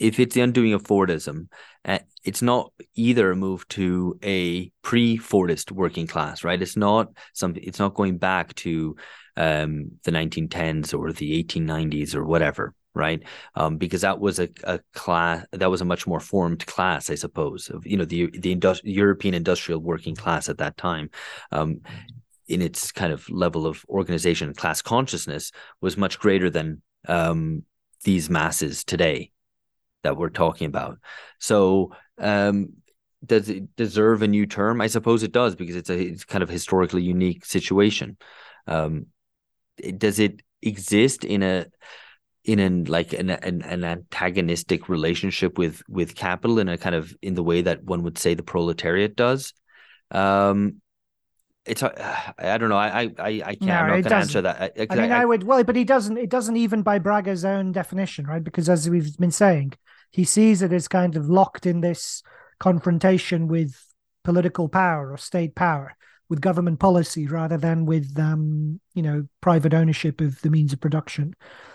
If it's the undoing of Fordism, uh, it's not either a move to a pre-Fordist working class, right? It's not something. It's not going back to um, the 1910s or the 1890s or whatever, right? Um, because that was a, a class that was a much more formed class, I suppose, of you know the the industri- European industrial working class at that time. Um, in its kind of level of organization, and class consciousness was much greater than um, these masses today that we're talking about. So, um, does it deserve a new term? I suppose it does because it's a it's kind of historically unique situation. Um, does it exist in a in an like an, an an antagonistic relationship with with capital in a kind of in the way that one would say the proletariat does Um, it's uh, I don't know. I I I can't. No, I'm not to answer that. I, I mean, I, would well, but he doesn't. It doesn't even by Braga's own definition, right? Because as we've been saying, he sees it as kind of locked in this confrontation with political power or state power, with government policy, rather than with um, you know private ownership of the means of production.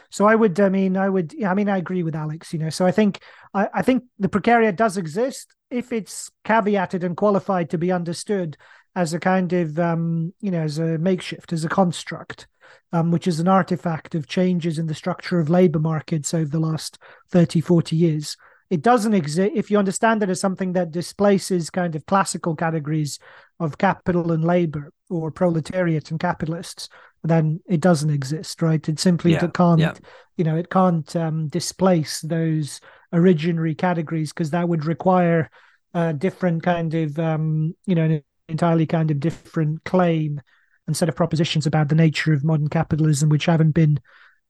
So I would, I mean, I would, I mean, I agree with Alex. You know, so I think, I, I think the precariat does exist if it's caveated and qualified to be understood as a kind of, um, you know, as a makeshift, as a construct, um, which is an artifact of changes in the structure of labor markets over the last 30, 40 years. It doesn't exist if you understand it as something that displaces kind of classical categories of capital and labor or proletariat and capitalists then it doesn't exist, right? It simply Yeah, can't, yeah. you know, it can't um, displace those originary categories because that would require a different kind of, um, you know, an entirely kind of different claim and set of propositions about the nature of modern capitalism, which haven't been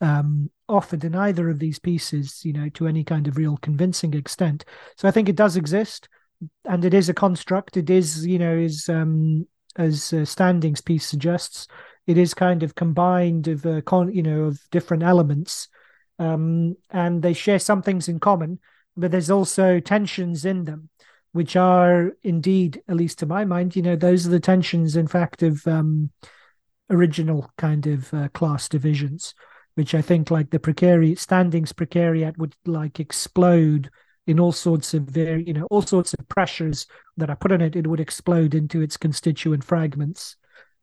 um, offered in either of these pieces, you know, to any kind of real convincing extent. So I think it does exist, and it is a construct. It is, you know, is um, as uh, Standing's piece suggests, it is kind of combined of uh, con- you know of different elements, um, and they share some things in common, but there's also tensions in them, which are indeed, at least to my mind, you know, those are the tensions, in fact, of um, original kind of uh, class divisions, which I think like the precariat Standing's precariat would like explode in all sorts of very you know all sorts of pressures that are put on it. It would explode into its constituent fragments.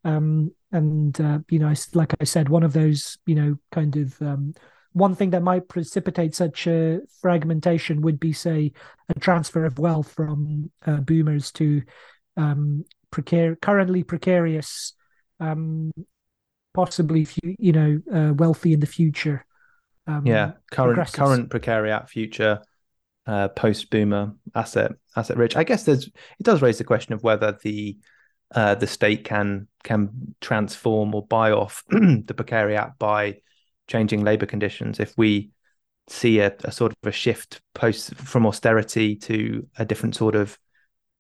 Um, and uh, you know, like I said, one of those you know kind of um, one thing that might precipitate such a fragmentation would be, say, a transfer of wealth from uh, boomers to um, precar- currently precarious, um, possibly you know uh, wealthy in the future. Um, yeah current current precariat future uh post boomer asset asset rich i guess there's it does raise the question of whether the uh the state can can transform or buy off the precariat by changing labor conditions. If we see a, a sort of a shift post from austerity to a different sort of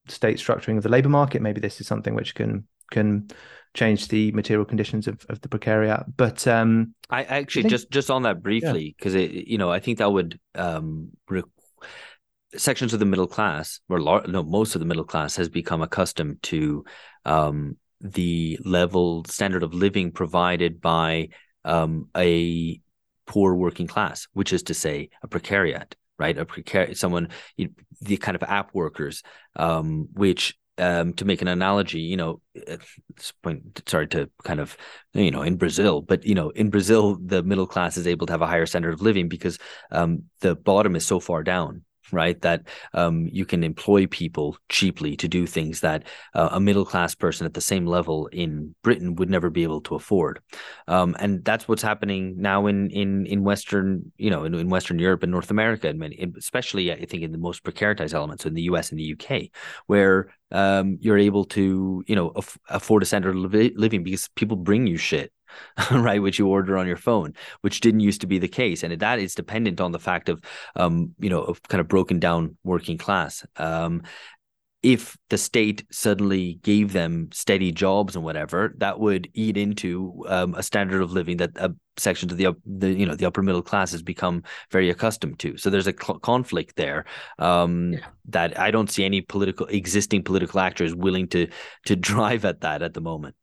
state structuring of the labor market maybe this is something which can can change the material conditions of, of the precariat. But um I actually think- just just on that briefly because it you know I think that would um re- sections of the middle class or lar- no most of the middle class has become accustomed to um the level standard of living provided by um a poor working class which is to say a precariat right? A precariat someone you, the kind of app workers um which um to make an analogy you know at this point sorry to kind of you know in brazil but you know in brazil the middle class is able to have a higher standard of living because um the bottom is so far down right that um you can employ people cheaply to do things that uh, a middle class person at the same level in britain would never be able to afford. Um and that's what's happening now in in in western you know in, in western europe and north america and many especially i think in the most precaritized elements so in the us and the uk where um, you're able to, you know, aff- afford a standard of li- living because people bring you shit, right, which you order on your phone, which didn't used to be the case, and that is dependent on the fact of, um, you know, of kind of broken down working class. Um, if the state suddenly gave them steady jobs and whatever, that would eat into um, a standard of living that a section of the the you know the upper middle class has become very accustomed to. So there's a cl- conflict there um, Yeah. that I don't see any political existing political actors willing to to drive at that at the moment.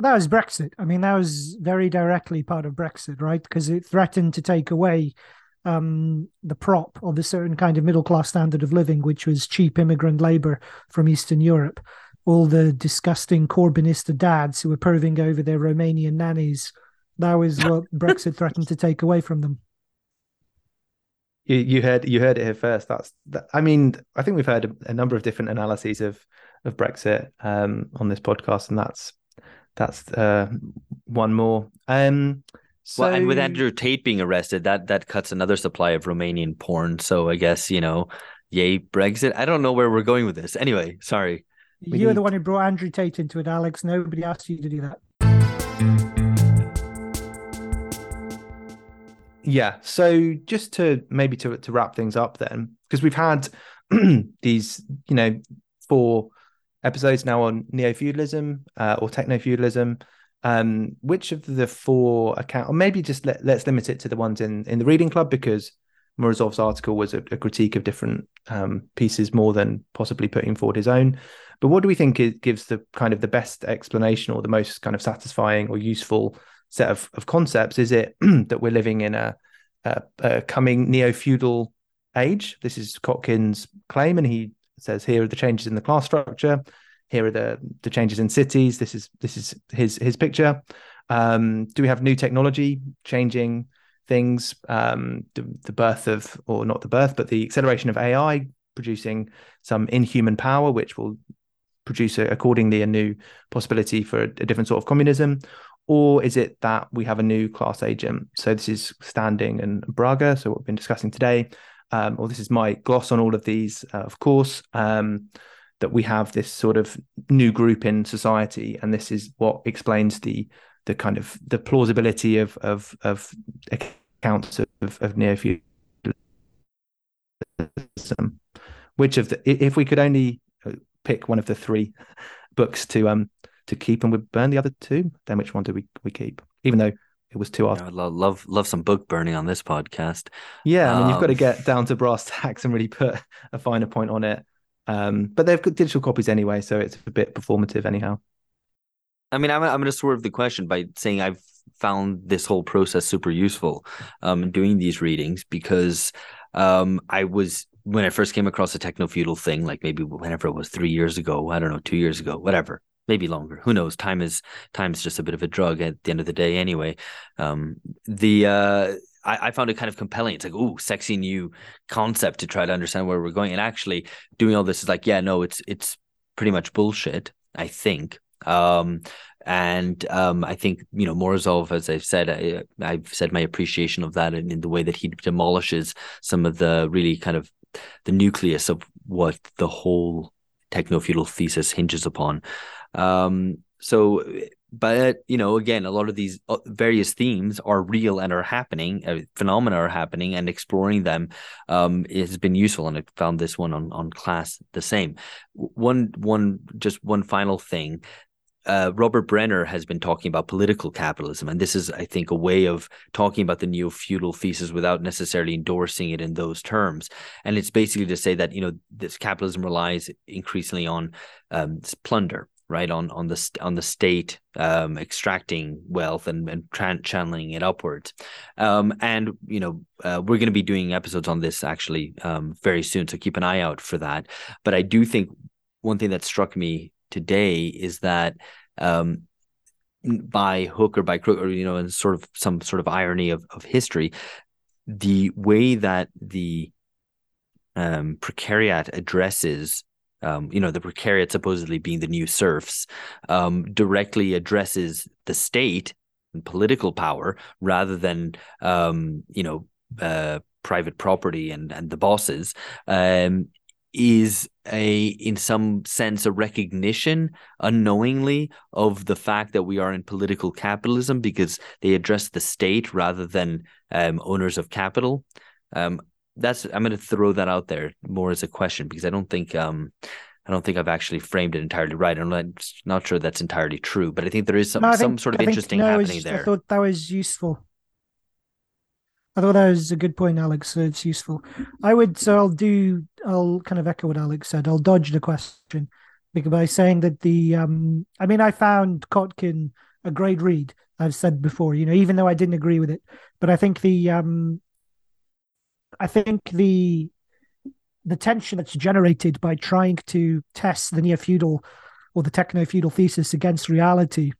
But that was Brexit. I mean, that was very directly part of Brexit, right? Because it threatened to take away um, the prop of a certain kind of middle class standard of living, which was cheap immigrant labor from Eastern Europe. All the disgusting Corbynista dads who were proving over their Romanian nannies. That was what Brexit threatened to take away from them. You, you heard you heard it here first. That's that, I mean, I think we've heard a, a number of different analyses of of Brexit um, on this podcast, and that's that's uh, one more. Um, so well, and with Andrew Tate being arrested, that that cuts another supply of Romanian porn. So I guess you know, yay Brexit. I don't know where we're going with this. Anyway, sorry. We You're need- the one who brought Andrew Tate into it, Alex. Nobody asked you to do that. Yeah. So just to maybe to to wrap things up then, because we've had these, you know, four episodes now on neo feudalism uh, or techno feudalism. Um, which of the four account, or maybe just let, let's limit it to the ones in in the reading club because Morozov's article was a, a critique of different um, pieces more than possibly putting forward his own. But what do we think it gives the kind of the best explanation or the most kind of satisfying or useful set of, of concepts? Is it that we're living in a, a, a coming neo feudal age? This is Kotkin's claim, and he says here are the changes in the class structure. Here are the the changes in cities. This is this is his his picture. Um, do we have new technology changing things? Um, the, the birth of, or not the birth, but the acceleration of AI producing some inhuman power, which will produce a, accordingly a new possibility for a, a different sort of communism or is it that we have a new class agent? So this is Standing and Braga, so what we've been discussing today, um, or this is my gloss on all of these, uh, of course, um, that we have this sort of new group in society, and this is what explains the the kind of the plausibility of of of accounts of, of neo feudalism. Which of the if we could only pick one of the three books to um to keep and we burn the other two, then which one do we we keep? Even though it was too hard. I love, love love some book burning on this podcast. Yeah, I mean um, you've got to get down to brass tacks and really put a finer point on it. Um, but they've got digital copies anyway, so it's a bit performative anyhow. I mean, I'm I'm going to swerve the question by saying I've found this whole process super useful, um, doing these readings because um, I was when I first came across the techno feudal thing, like maybe whenever it was three years ago, I don't know, two years ago, whatever, maybe longer. Who knows? Time is time is just a bit of a drug at the end of the day, anyway. Um, the uh, I, I, found it kind of compelling. It's like, oh, sexy new concept to try to understand where we're going. And actually, doing all this is like, yeah, no, it's it's pretty much bullshit. I think. Um, and um, I think you know Morozov, as I've said, I, have said my appreciation of that and in the way that he demolishes some of the really kind of the nucleus of what the whole techno feudal thesis hinges upon. Um, so, but you know, again, a lot of these uh, various themes are real and are happening. Uh, phenomena are happening, and exploring them um, has been useful. And I found this one on on class the same. One one just one final thing uh, Robert Brenner has been talking about political capitalism, and this is, I think, a way of talking about the neo feudal thesis without necessarily endorsing it in those terms. And it's basically to say that you know this capitalism relies increasingly on um, plunder, right? On on the on the state um, extracting wealth and and channeling it upwards. Um, and you know uh, we're going to be doing episodes on this actually um, very soon, so keep an eye out for that. But I do think one thing that struck me today is that um, by hook or by crook or you know in sort of some sort of irony of, of history the way that the um, precariat addresses um, you know the precariat supposedly being the new serfs um, directly addresses the state and political power rather than um, you know uh, private property and and the bosses um, is a in some sense a recognition unknowingly of the fact that we are in political capitalism because they address the state rather than um, owners of capital. Um, that's i'm going to throw that out there more as a question because i don't think um, I don't think I've actually framed it entirely right. I'm not, not sure that's entirely true, but I think there is some, no, think, some sort of interesting no, happening was, there. I thought that was useful. I thought that was a good point, Alex. So it's useful. I would so I'll do I'll kind of echo what Alex said. I'll dodge the question by saying that the um I mean I found Kotkin a great read. I've said before, you know, even though I didn't agree with it, but I think the um I think the the tension that's generated by trying to test the neo feudal or the techno feudal thesis against reality,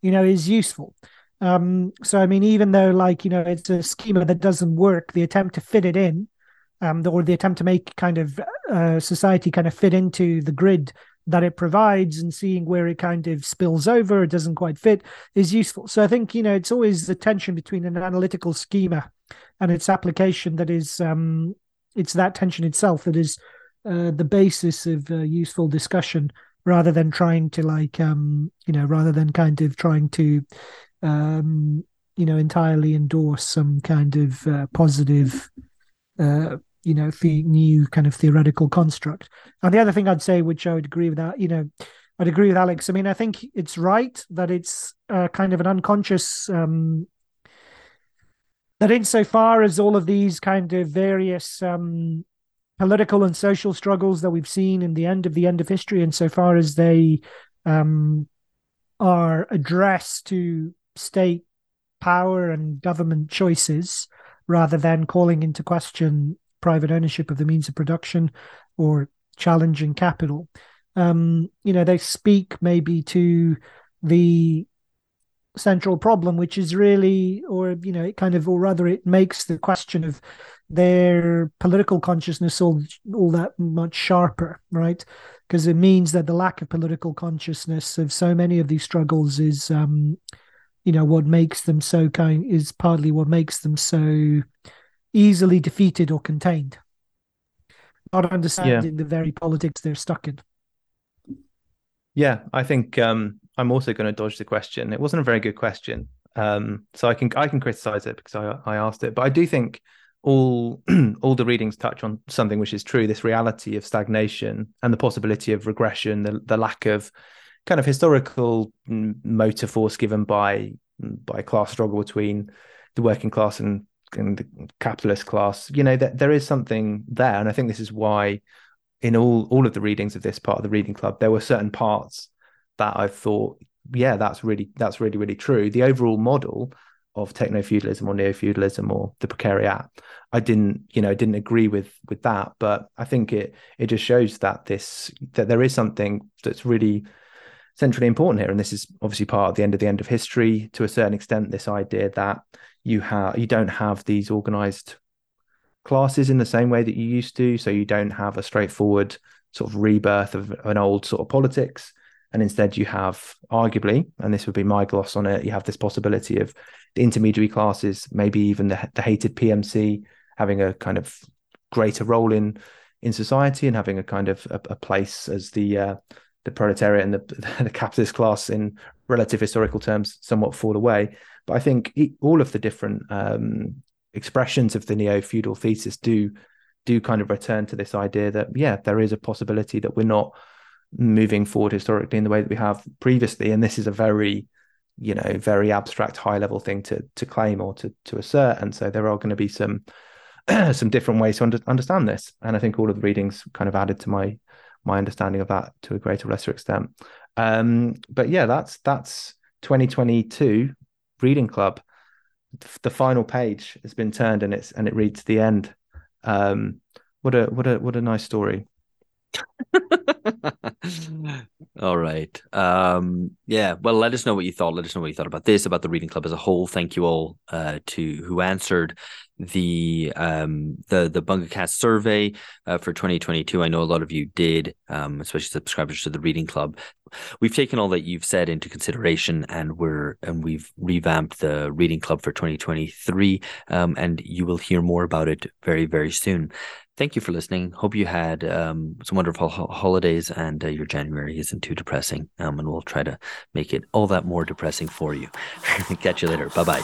you know, is useful. Um, so I mean, even though like you know it's a schema that doesn't work, the attempt to fit it in, um, or the attempt to make kind of uh, society kind of fit into the grid that it provides and seeing where it kind of spills over, it doesn't quite fit, is useful. So I think you know it's always the tension between an analytical schema and its application that is um, it's that tension itself that is uh, the basis of uh, useful discussion rather than trying to like um you know rather than kind of trying to um, you know, entirely endorse some kind of uh, positive, uh, you know the new kind of theoretical construct. And the other thing I'd say, which I would agree with that, you know, I'd agree with Alex. I mean, I think it's right that it's uh, kind of an unconscious um, that insofar as all of these kind of various um, political and social struggles that we've seen in the end of the end of history, insofar as they um, are addressed to state power and government choices, rather than calling into question private ownership of the means of production or challenging capital. Um, you know, they speak maybe to the central problem, which is really, or you know, it kind of, or rather, it makes the question of their political consciousness all all that much sharper, right? Because it means that the lack of political consciousness of so many of these struggles is, um, you know, what makes them so kind is partly what makes them so easily defeated or contained. Not understanding yeah. the very politics they're stuck in. Yeah, I think um, I'm also going to dodge the question. It wasn't a very good question, um, so I can I can criticize it because I I asked it. But I do think all all the readings touch on something which is true: this reality of stagnation and the possibility of regression, the the lack of kind of historical motor force given by by class struggle between the working class and, and the capitalist class. You know that there is something there, and I think this is why in all all of the readings of this part of the reading club, there were certain parts that I thought, yeah, that's really that's really really true. The overall model of techno feudalism or neo feudalism or the precariat, I didn't you know didn't agree with with that, but I think it it just shows that this that there is something that's really centrally important here, and this is obviously part of the end of the end of history to a certain extent. This idea that you have you don't have these organized classes in the same way that you used to, so you don't have a straightforward sort of rebirth of an old sort of politics and instead you have arguably and this would be my gloss on it you have this possibility of the intermediary classes maybe even the, the hated pmc having a kind of greater role in in society and having a kind of a, a place as the uh, the proletariat and the, the capitalist class in relative historical terms somewhat fall away. But i think all of the different um, expressions of the neo feudal thesis do do kind of return to this idea that yeah there is a possibility that we're not moving forward historically in the way that we have previously. And this is a very you know very abstract high level thing to to claim or to to assert. And so there are going to be some some different ways to under, understand this. And i think all of the readings kind of added to my my understanding of that to a greater or lesser extent. Um but yeah that's that's 2022 reading club. The final page has been turned and it's and it reads the end. Um what a what a what a nice story All right. Um, yeah. Well, let us know what you thought. Let us know what you thought about this, about the reading club as a whole. Thank you all uh, to who answered the um, the the BungaCast survey uh, for 2022. I know a lot of you did, um, especially subscribers to the reading club. We've taken all that you've said into consideration, and we're and we've revamped the reading club for 2023. Um, and you will hear more about it very very soon thank you for listening. Hope you had um, some wonderful ho- holidays and uh, your January isn't too depressing. Um, and we'll try to make it all that more depressing for you. Catch you later. Bye bye.